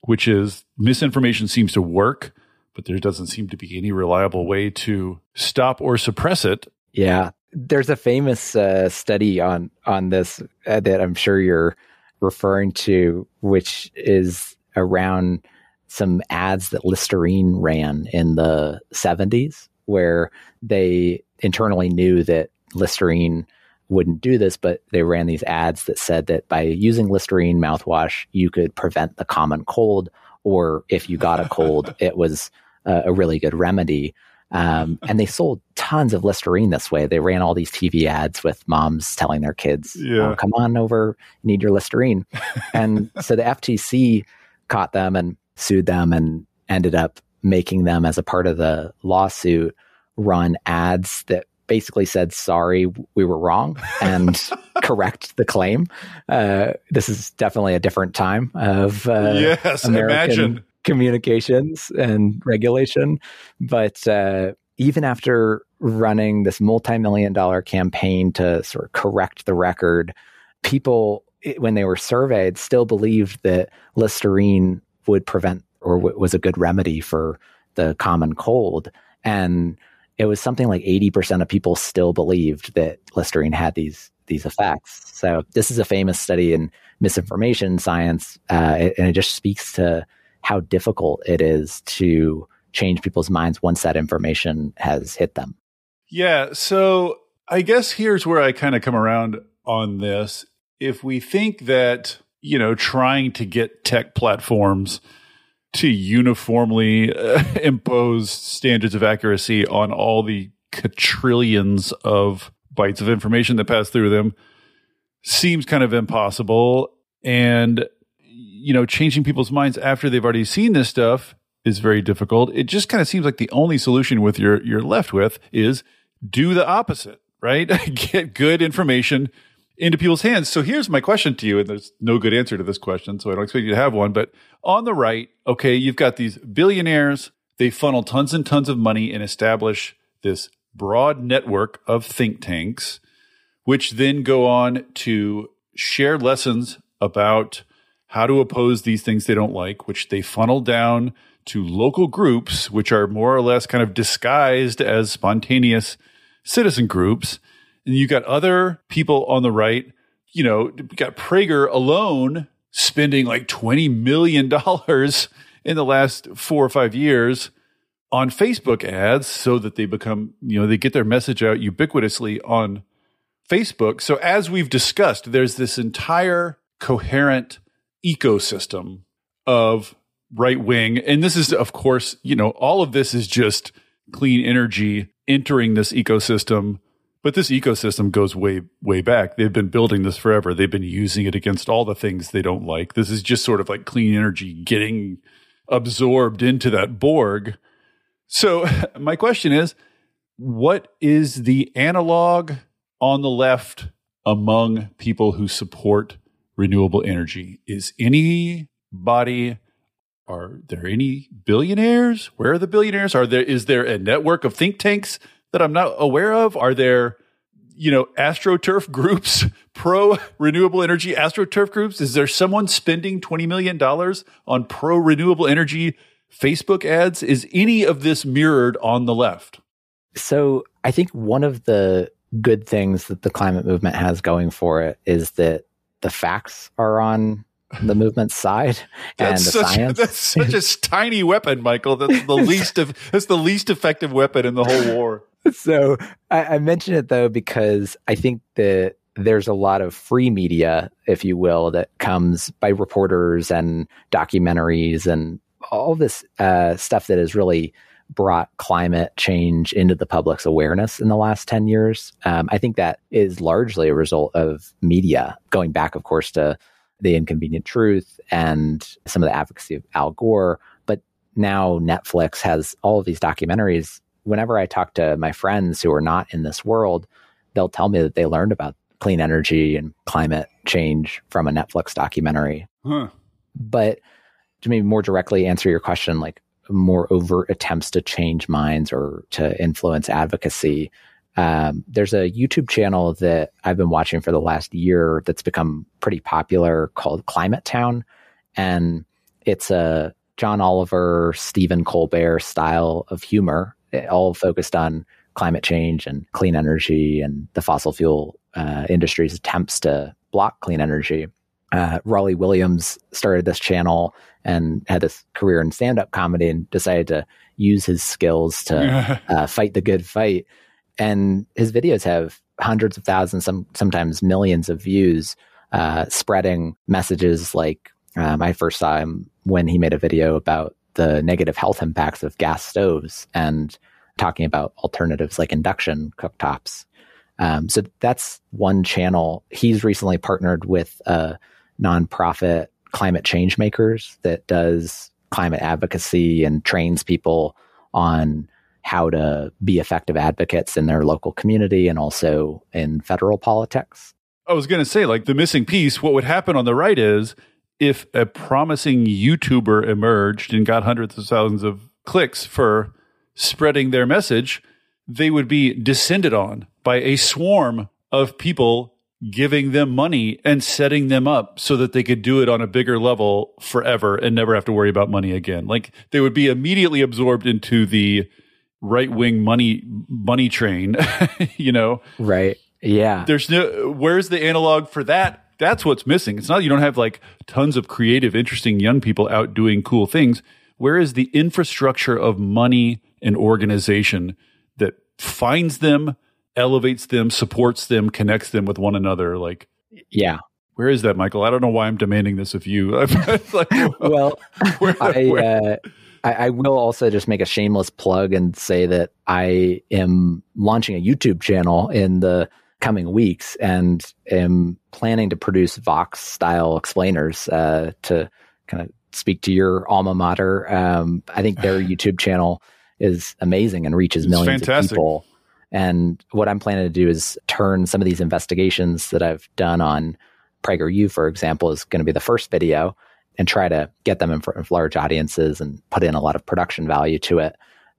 which is misinformation seems to work, but there doesn't seem to be any reliable way to stop or suppress it. Yeah. There's a famous uh, study on on this uh, that I'm sure you're referring to, which is around some ads that Listerine ran in the 70s, where they internally knew that Listerine wouldn't do this, but they ran these ads that said that by using Listerine mouthwash, you could prevent the common cold, or if you got a cold, it was uh, a really good remedy. Um, and they sold tons of Listerine this way. They ran all these TV ads with moms telling their kids, yeah. oh, "Come on over, need your Listerine." and so the FTC caught them and sued them, and ended up making them as a part of the lawsuit run ads that basically said, sorry, we were wrong and correct the claim. Uh, this is definitely a different time of uh, yes, American imagine. Communications and regulation. But uh, even after running this multi million dollar campaign to sort of correct the record, people, when they were surveyed, still believed that Listerine would prevent or w- was a good remedy for the common cold. And it was something like 80% of people still believed that Listerine had these these effects. So this is a famous study in misinformation science, uh, and it just speaks to how difficult it is to change people's minds once that information has hit them. Yeah. So I guess here's where I kind of come around on this. If we think that, you know, trying to get tech platforms to uniformly uh, impose standards of accuracy on all the quadrillions of bytes of information that pass through them seems kind of impossible. And, you know, changing people's minds after they've already seen this stuff is very difficult. It just kind of seems like the only solution with your you're left with is do the opposite, right? Get good information into people's hands. So here's my question to you, and there's no good answer to this question, so I don't expect you to have one. But on the right, okay, you've got these billionaires. They funnel tons and tons of money and establish this broad network of think tanks, which then go on to share lessons about how to oppose these things they don't like, which they funnel down to local groups, which are more or less kind of disguised as spontaneous citizen groups and you've got other people on the right, you know, got Prager alone spending like $20 million in the last four or five years on Facebook ads so that they become, you know, they get their message out ubiquitously on Facebook. So as we've discussed, there's this entire coherent ecosystem of right wing. And this is, of course, you know, all of this is just clean energy entering this ecosystem but this ecosystem goes way, way back. They've been building this forever. They've been using it against all the things they don't like. This is just sort of like clean energy getting absorbed into that Borg. So my question is, what is the analog on the left among people who support renewable energy? Is anybody are there any billionaires? Where are the billionaires? Are there is there a network of think tanks that I'm not aware of? Are there, you know, astroturf groups, pro renewable energy astroturf groups? Is there someone spending $20 million on pro renewable energy Facebook ads? Is any of this mirrored on the left? So I think one of the good things that the climate movement has going for it is that the facts are on the movement side and the such, science. That's such a tiny weapon, Michael. That's the least of that's the least effective weapon in the whole war. so I, I mention it though because I think that there's a lot of free media, if you will, that comes by reporters and documentaries and all this uh, stuff that is really brought climate change into the public's awareness in the last 10 years. Um, I think that is largely a result of media, going back, of course, to The Inconvenient Truth and some of the advocacy of Al Gore. But now Netflix has all of these documentaries. Whenever I talk to my friends who are not in this world, they'll tell me that they learned about clean energy and climate change from a Netflix documentary. Huh. But to maybe more directly answer your question, like more overt attempts to change minds or to influence advocacy. Um, there's a YouTube channel that I've been watching for the last year that's become pretty popular called Climate Town. And it's a John Oliver, Stephen Colbert style of humor, all focused on climate change and clean energy and the fossil fuel uh, industry's attempts to block clean energy. Uh, Rollie Williams started this channel and had this career in stand up comedy and decided to use his skills to uh, fight the good fight. And his videos have hundreds of thousands, some sometimes millions of views, uh, spreading messages like um, I first saw him when he made a video about the negative health impacts of gas stoves and talking about alternatives like induction cooktops. Um, so that's one channel. He's recently partnered with a nonprofit climate change makers that does climate advocacy and trains people on how to be effective advocates in their local community and also in federal politics. I was going to say, like, the missing piece, what would happen on the right is if a promising YouTuber emerged and got hundreds of thousands of clicks for spreading their message, they would be descended on by a swarm of people giving them money and setting them up so that they could do it on a bigger level forever and never have to worry about money again. Like they would be immediately absorbed into the right wing money money train, you know. Right. Yeah. There's no where's the analog for that? That's what's missing. It's not you don't have like tons of creative interesting young people out doing cool things. Where is the infrastructure of money and organization that finds them elevates them, supports them, connects them with one another. Like, yeah. Where is that, Michael? I don't know why I'm demanding this of you. like, well, where, I, where? Uh, I, I, will also just make a shameless plug and say that I am launching a YouTube channel in the coming weeks and am planning to produce Vox style explainers uh, to kind of speak to your alma mater. Um, I think their YouTube channel is amazing and reaches it's millions fantastic. of people. And what I'm planning to do is turn some of these investigations that I've done on PragerU, for example, is going to be the first video and try to get them in front of large audiences and put in a lot of production value to it.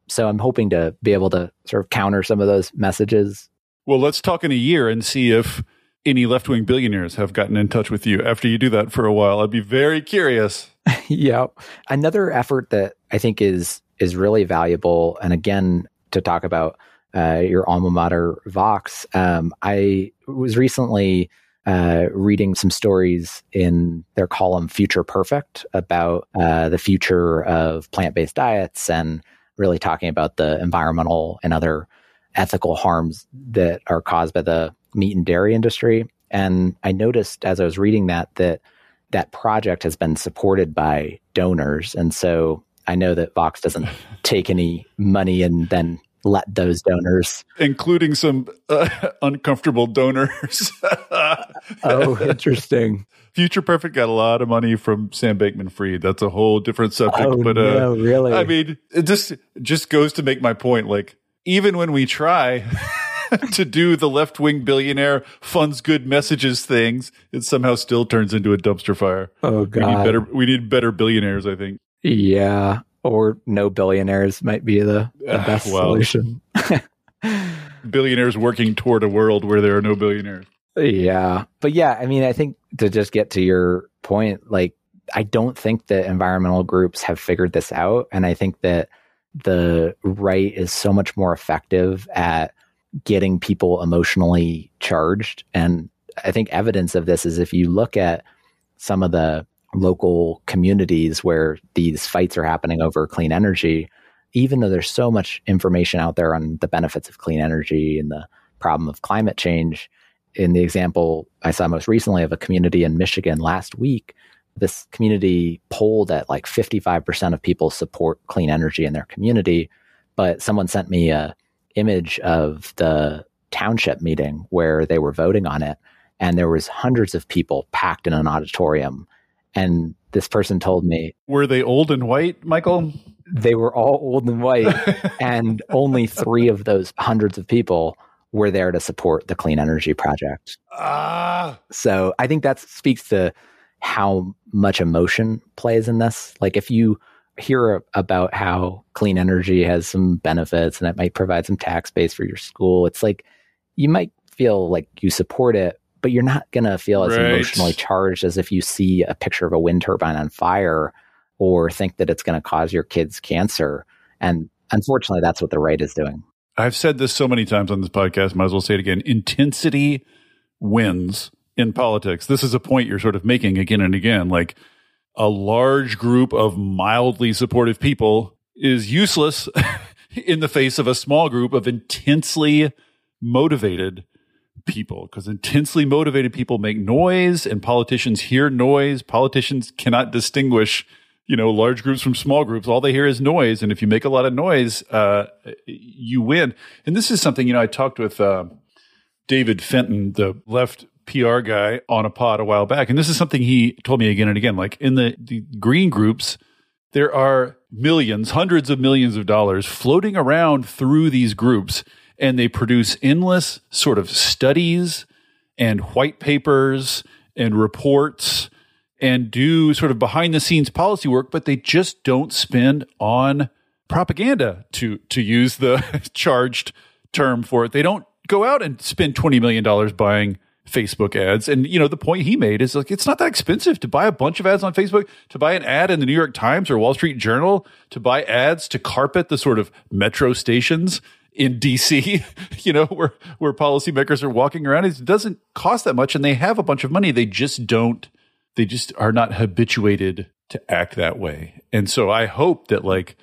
So I'm hoping to be able to sort of counter some of those messages. Well, let's talk in a year and see if any left wing billionaires have gotten in touch with you after you do that for a while. I'd be very curious. yeah. Another effort that I think is is really valuable, and again, to talk about uh, your alma mater, Vox. Um, I was recently uh, reading some stories in their column Future Perfect about uh, the future of plant based diets and really talking about the environmental and other ethical harms that are caused by the meat and dairy industry. And I noticed as I was reading that that that project has been supported by donors. And so I know that Vox doesn't take any money and then let those donors, including some uh, uncomfortable donors. oh, interesting. Future Perfect got a lot of money from Sam Bankman Fried. That's a whole different subject. Oh, but uh, no, really, I mean, it just just goes to make my point. Like, even when we try to do the left wing billionaire funds good messages things, it somehow still turns into a dumpster fire. Oh God, we need better. We need better billionaires. I think. Yeah, or no billionaires might be the, the ah, best well, solution. billionaires working toward a world where there are no billionaires. Yeah. But yeah, I mean, I think to just get to your point, like, I don't think that environmental groups have figured this out. And I think that the right is so much more effective at getting people emotionally charged. And I think evidence of this is if you look at some of the local communities where these fights are happening over clean energy, even though there's so much information out there on the benefits of clean energy and the problem of climate change, in the example I saw most recently of a community in Michigan last week, this community polled at like 55% of people support clean energy in their community. But someone sent me a image of the township meeting where they were voting on it. And there was hundreds of people packed in an auditorium. And this person told me Were they old and white, Michael? they were all old and white. and only three of those hundreds of people were there to support the clean energy project. Ah. So I think that speaks to how much emotion plays in this. Like if you hear about how clean energy has some benefits and it might provide some tax base for your school, it's like you might feel like you support it, but you're not going to feel as Right. emotionally charged as if you see a picture of a wind turbine on fire or think that it's going to cause your kids cancer. And unfortunately, that's what the right is doing. I've said this so many times on this podcast, might as well say it again. Intensity wins in politics. This is a point you're sort of making again and again. Like a large group of mildly supportive people is useless in the face of a small group of intensely motivated people because intensely motivated people make noise and politicians hear noise. Politicians cannot distinguish, you know, large groups from small groups. All they hear is noise. And if you make a lot of noise, uh, you win. And this is something, you know, I talked with, uh, David Fenton, the left PR guy on a pod a while back. And this is something he told me again and again. Like in the, the green groups, there are millions, hundreds of millions of dollars floating around through these groups, and they produce endless sort of studies and white papers and reports and do sort of behind the scenes policy work, but they just don't spend on propaganda to to use the charged term for it. They don't go out and spend twenty million dollars buying Facebook ads. And you know, the point he made is like it's not that expensive to buy a bunch of ads on Facebook, to buy an ad in the New York Times or Wall Street Journal, to buy ads to carpet the sort of metro stations in DC, you know, where where policymakers are walking around. It doesn't cost that much and they have a bunch of money. They just don't they just are not habituated to act that way. And so I hope that like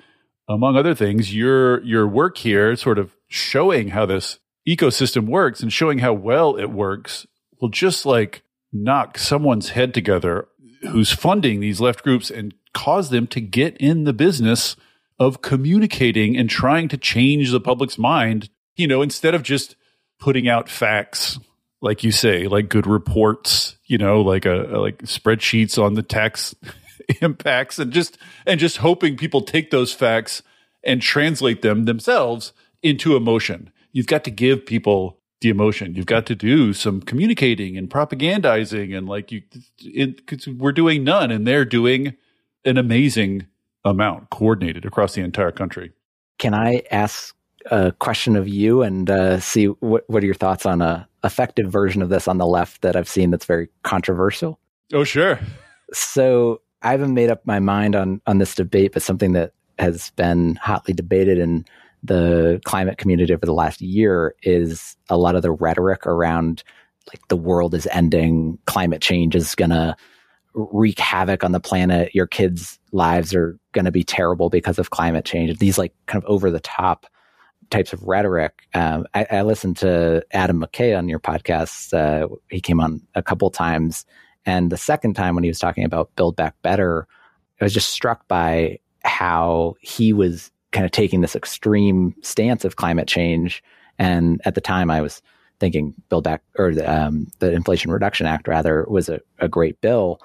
among other things, your your work here sort of showing how this ecosystem works and showing how well it works will just like knock someone's head together who's funding these left groups and cause them to get in the business of communicating and trying to change the public's mind, you know, instead of just putting out facts like you say, like good reports, you know, like a, like spreadsheets on the tax impacts and just and just hoping people take those facts and translate them themselves into emotion. You've got to give people the emotion. You've got to do some communicating and propagandizing and like you it, we're doing none and they're doing an amazing amount coordinated across the entire country. Can I ask a question of you and uh, see what, what are your thoughts on a effective version of this on the left that I've seen that's very controversial? Oh, sure. So I haven't made up my mind on on this debate, but something that has been hotly debated in the climate community over the last year is a lot of the rhetoric around like the world is ending, climate change is going to wreak havoc on the planet, your kids' lives are going to be terrible because of climate change. These like kind of over the top types of rhetoric. Um, I, I listened to Adam McKay on your podcast. Uh, he came on a couple times. And the second time when he was talking about Build Back Better, I was just struck by how he was kind of taking this extreme stance of climate change. And at the time, I was thinking Build Back or the, um, the Inflation Reduction Act rather was a, a great bill.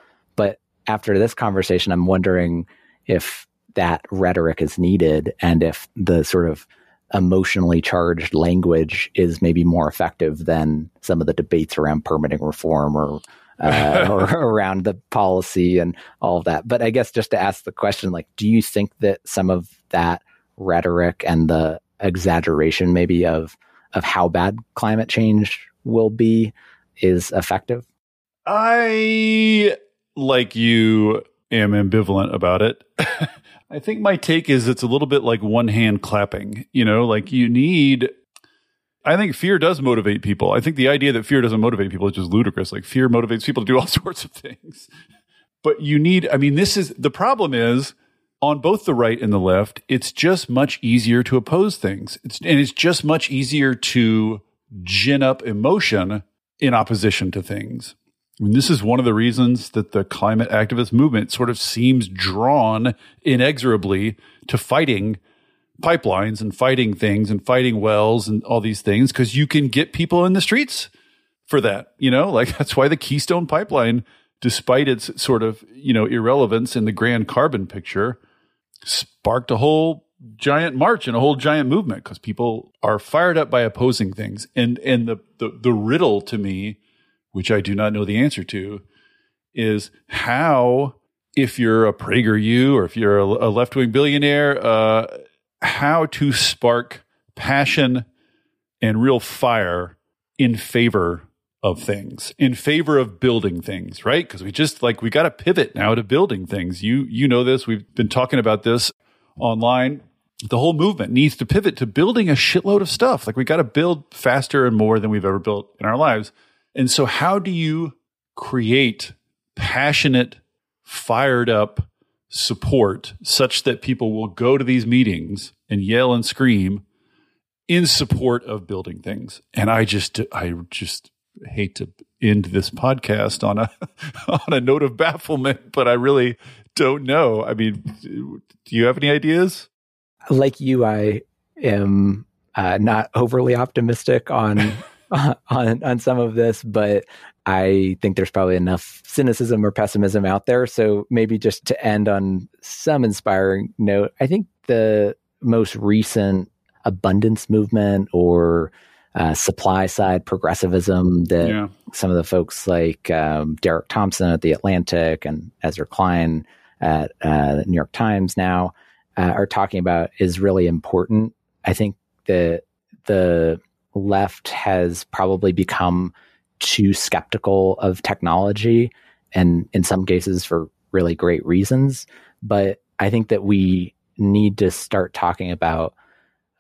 After this conversation, I'm wondering if that rhetoric is needed and if the sort of emotionally charged language is maybe more effective than some of the debates around permitting reform or uh, or around the policy and all of that. But I guess just to ask the question, like, do you think that some of that rhetoric and the exaggeration maybe of of how bad climate change will be is effective? I, like you, am ambivalent about it. I think my take is it's a little bit like one hand clapping. You know, like you need. I think fear does motivate people. I think the idea that fear doesn't motivate people is just ludicrous. Like fear motivates people to do all sorts of things. But you need, I mean, this is the problem is on both the right and the left, it's just much easier to oppose things. It's, and it's just much easier to gin up emotion in opposition to things. Mean, this is one of the reasons that the climate activist movement sort of seems drawn inexorably to fighting pipelines and fighting things and fighting wells and all these things because you can get people in the streets for that. You know, like that's why the Keystone Pipeline, despite its sort of, you know, irrelevance in the grand carbon picture, sparked a whole giant march and a whole giant movement because people are fired up by opposing things. And and the, the the riddle to me, which I do not know the answer to, is how if you're a PragerU or if you're a, a left wing billionaire, uh, how to spark passion and real fire in favor of things in favor of building things right? Because we just like we got to pivot now to building things. You you know this. We've been talking about this online. The whole movement needs to pivot to building a shitload of stuff. Like we got to build faster and more than we've ever built in our lives and so how do you create passionate fired up support such that people will go to these meetings and yell and scream in support of building things. And I just, I just hate to end this podcast on a, on a note of bafflement, but I really don't know. I mean, do you have any ideas? Like you, I am uh, not overly optimistic on on on some of this, but I think there's probably enough cynicism or pessimism out there. So maybe just to end on some inspiring note, I think the most recent abundance movement or uh, supply side progressivism that yeah. some of the folks like um, Derek Thompson at the Atlantic and Ezra Klein at uh, the New York Times now uh, are talking about is really important. I think that the left has probably become too skeptical of technology and in some cases for really great reasons. But I think that we need to start talking about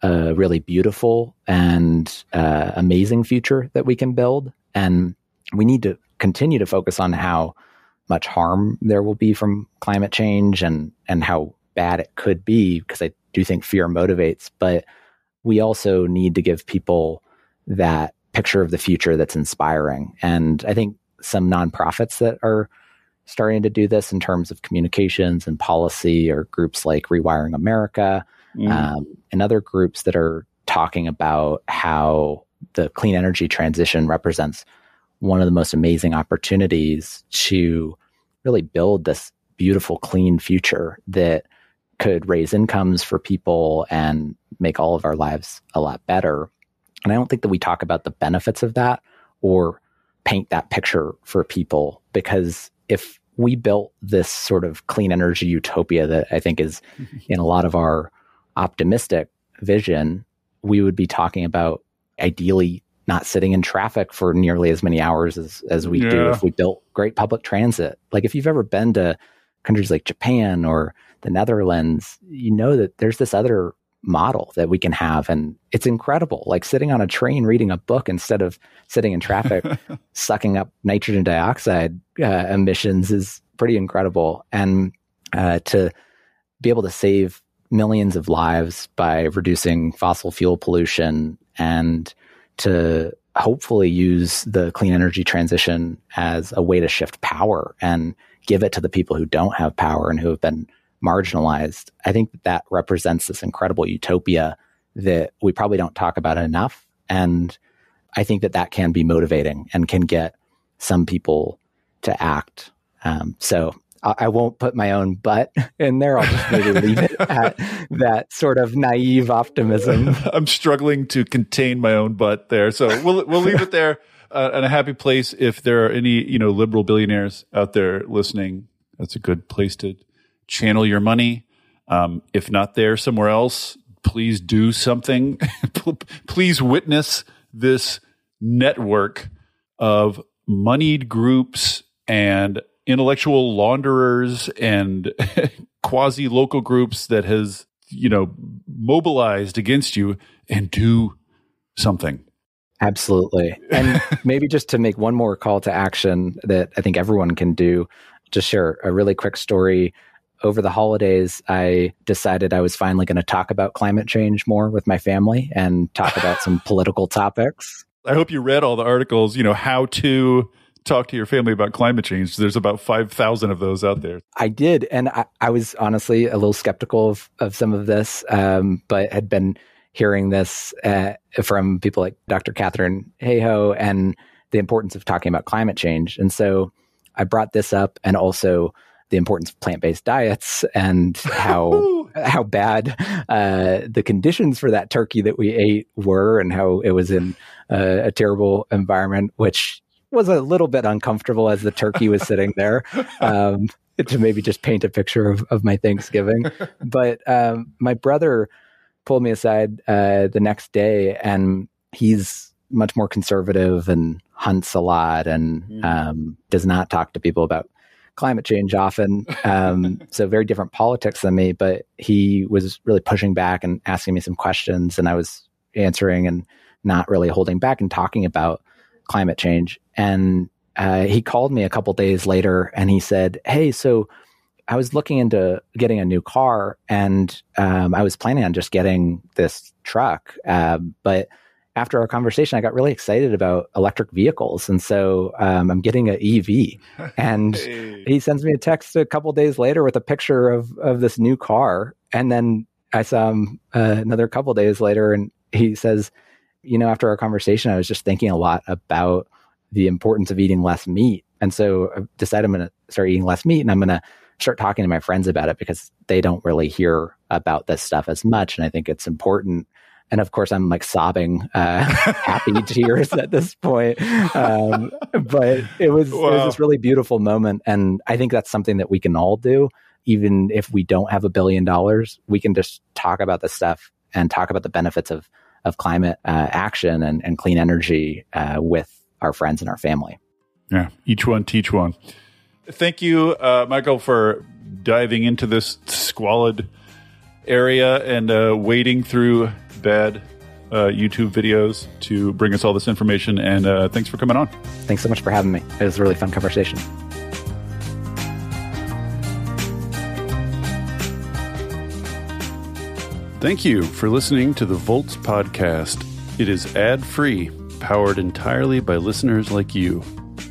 a really beautiful and uh, amazing future that we can build. And we need to continue to focus on how much harm there will be from climate change and, and how bad it could be, because I do think fear motivates. But we also need to give people that picture of the future that's inspiring. And I think some nonprofits that are starting to do this in terms of communications and policy or groups like Rewiring America mm. um, and other groups that are talking about how the clean energy transition represents one of the most amazing opportunities to really build this beautiful, clean future that could raise incomes for people and make all of our lives a lot better. And I don't think that we talk about the benefits of that or paint that picture for people because if we built this sort of clean energy utopia that I think is in a lot of our optimistic vision, we would be talking about ideally not sitting in traffic for nearly as many hours as, as we yeah. do if we built great public transit. Like if you've ever been to countries like Japan or the Netherlands, you know that there's this other model that we can have. And it's incredible. Like sitting on a train reading a book instead of sitting in traffic, sucking up nitrogen dioxide uh, emissions is pretty incredible. And uh, to be able to save millions of lives by reducing fossil fuel pollution and to hopefully use the clean energy transition as a way to shift power and give it to the people who don't have power and who have been marginalized. I think that, that represents this incredible utopia that we probably don't talk about enough. And I think that that can be motivating and can get some people to act. Um, so I, I won't put my own butt in there. I'll just maybe leave it at that sort of naive optimism. I'm struggling to contain my own butt there. So we'll, we'll leave it there. Uh, and a happy place if there are any, you know, liberal billionaires out there listening. That's a good place to channel your money. Um, if not there, somewhere else, please do something. please witness this network of moneyed groups and intellectual launderers and quasi local groups that has, you know, mobilized against you and do something. Absolutely. And maybe just to make one more call to action that I think everyone can do, just share a really quick story over the holidays, I decided I was finally going to talk about climate change more with my family and talk about some political topics. I hope you read all the articles, you know, how to talk to your family about climate change. There's about 5,000 of those out there. I did. And I, I, was honestly a little skeptical of, of some of this, um, but had been hearing this uh, from people like Dr. Katharine Hayhoe and the importance of talking about climate change. And so I brought this up and also the importance of plant-based diets and how how bad uh, the conditions for that turkey that we ate were and how it was in uh, a terrible environment, which was a little bit uncomfortable as the turkey was sitting there. Um, to maybe just paint a picture of, of my Thanksgiving. But um, my brother pulled me aside uh, the next day, and he's much more conservative and hunts a lot and mm. um, does not talk to people about climate change often. Um, so very different politics than me, but he was really pushing back and asking me some questions, and I was answering and not really holding back and talking about climate change. And uh, he called me a couple days later and he said, "Hey, so." I was looking into getting a new car, and um, I was planning on just getting this truck. Uh, but after our conversation, I got really excited about electric vehicles, and so um, I'm getting an EV. And hey. he sends me a text a couple days later with a picture of of this new car, and then I saw him uh, another couple days later, and he says, "You know, after our conversation, I was just thinking a lot about the importance of eating less meat, and so I decided I'm going to start eating less meat, and I'm going to." start talking to my friends about it because they don't really hear about this stuff as much and i think it's important and of course i'm like sobbing uh, happy tears at this point. Um, but it was, wow. it was this really beautiful moment. And i think that's something that we can all do. Even if we don't have a billion dollars we can just talk about this stuff and talk about the benefits of of climate uh, action and, and clean energy uh, with our friends and our family. Yeah. Each one teach one. Thank you uh, michael for diving into this squalid area and uh, wading through bad uh, YouTube videos to bring us all this information. And uh, thanks for coming on. Thanks so much for having me. It was a really fun conversation. Thank you for listening to the Volts podcast. It is ad free, powered entirely by listeners like you.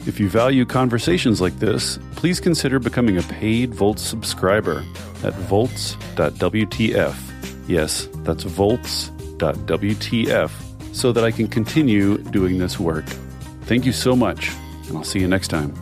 If you value conversations like this, please consider becoming a paid Volts subscriber at volts.wtf. Yes, that's volts WTF so that I can continue doing this work. Thank you so much, and I'll see you next time.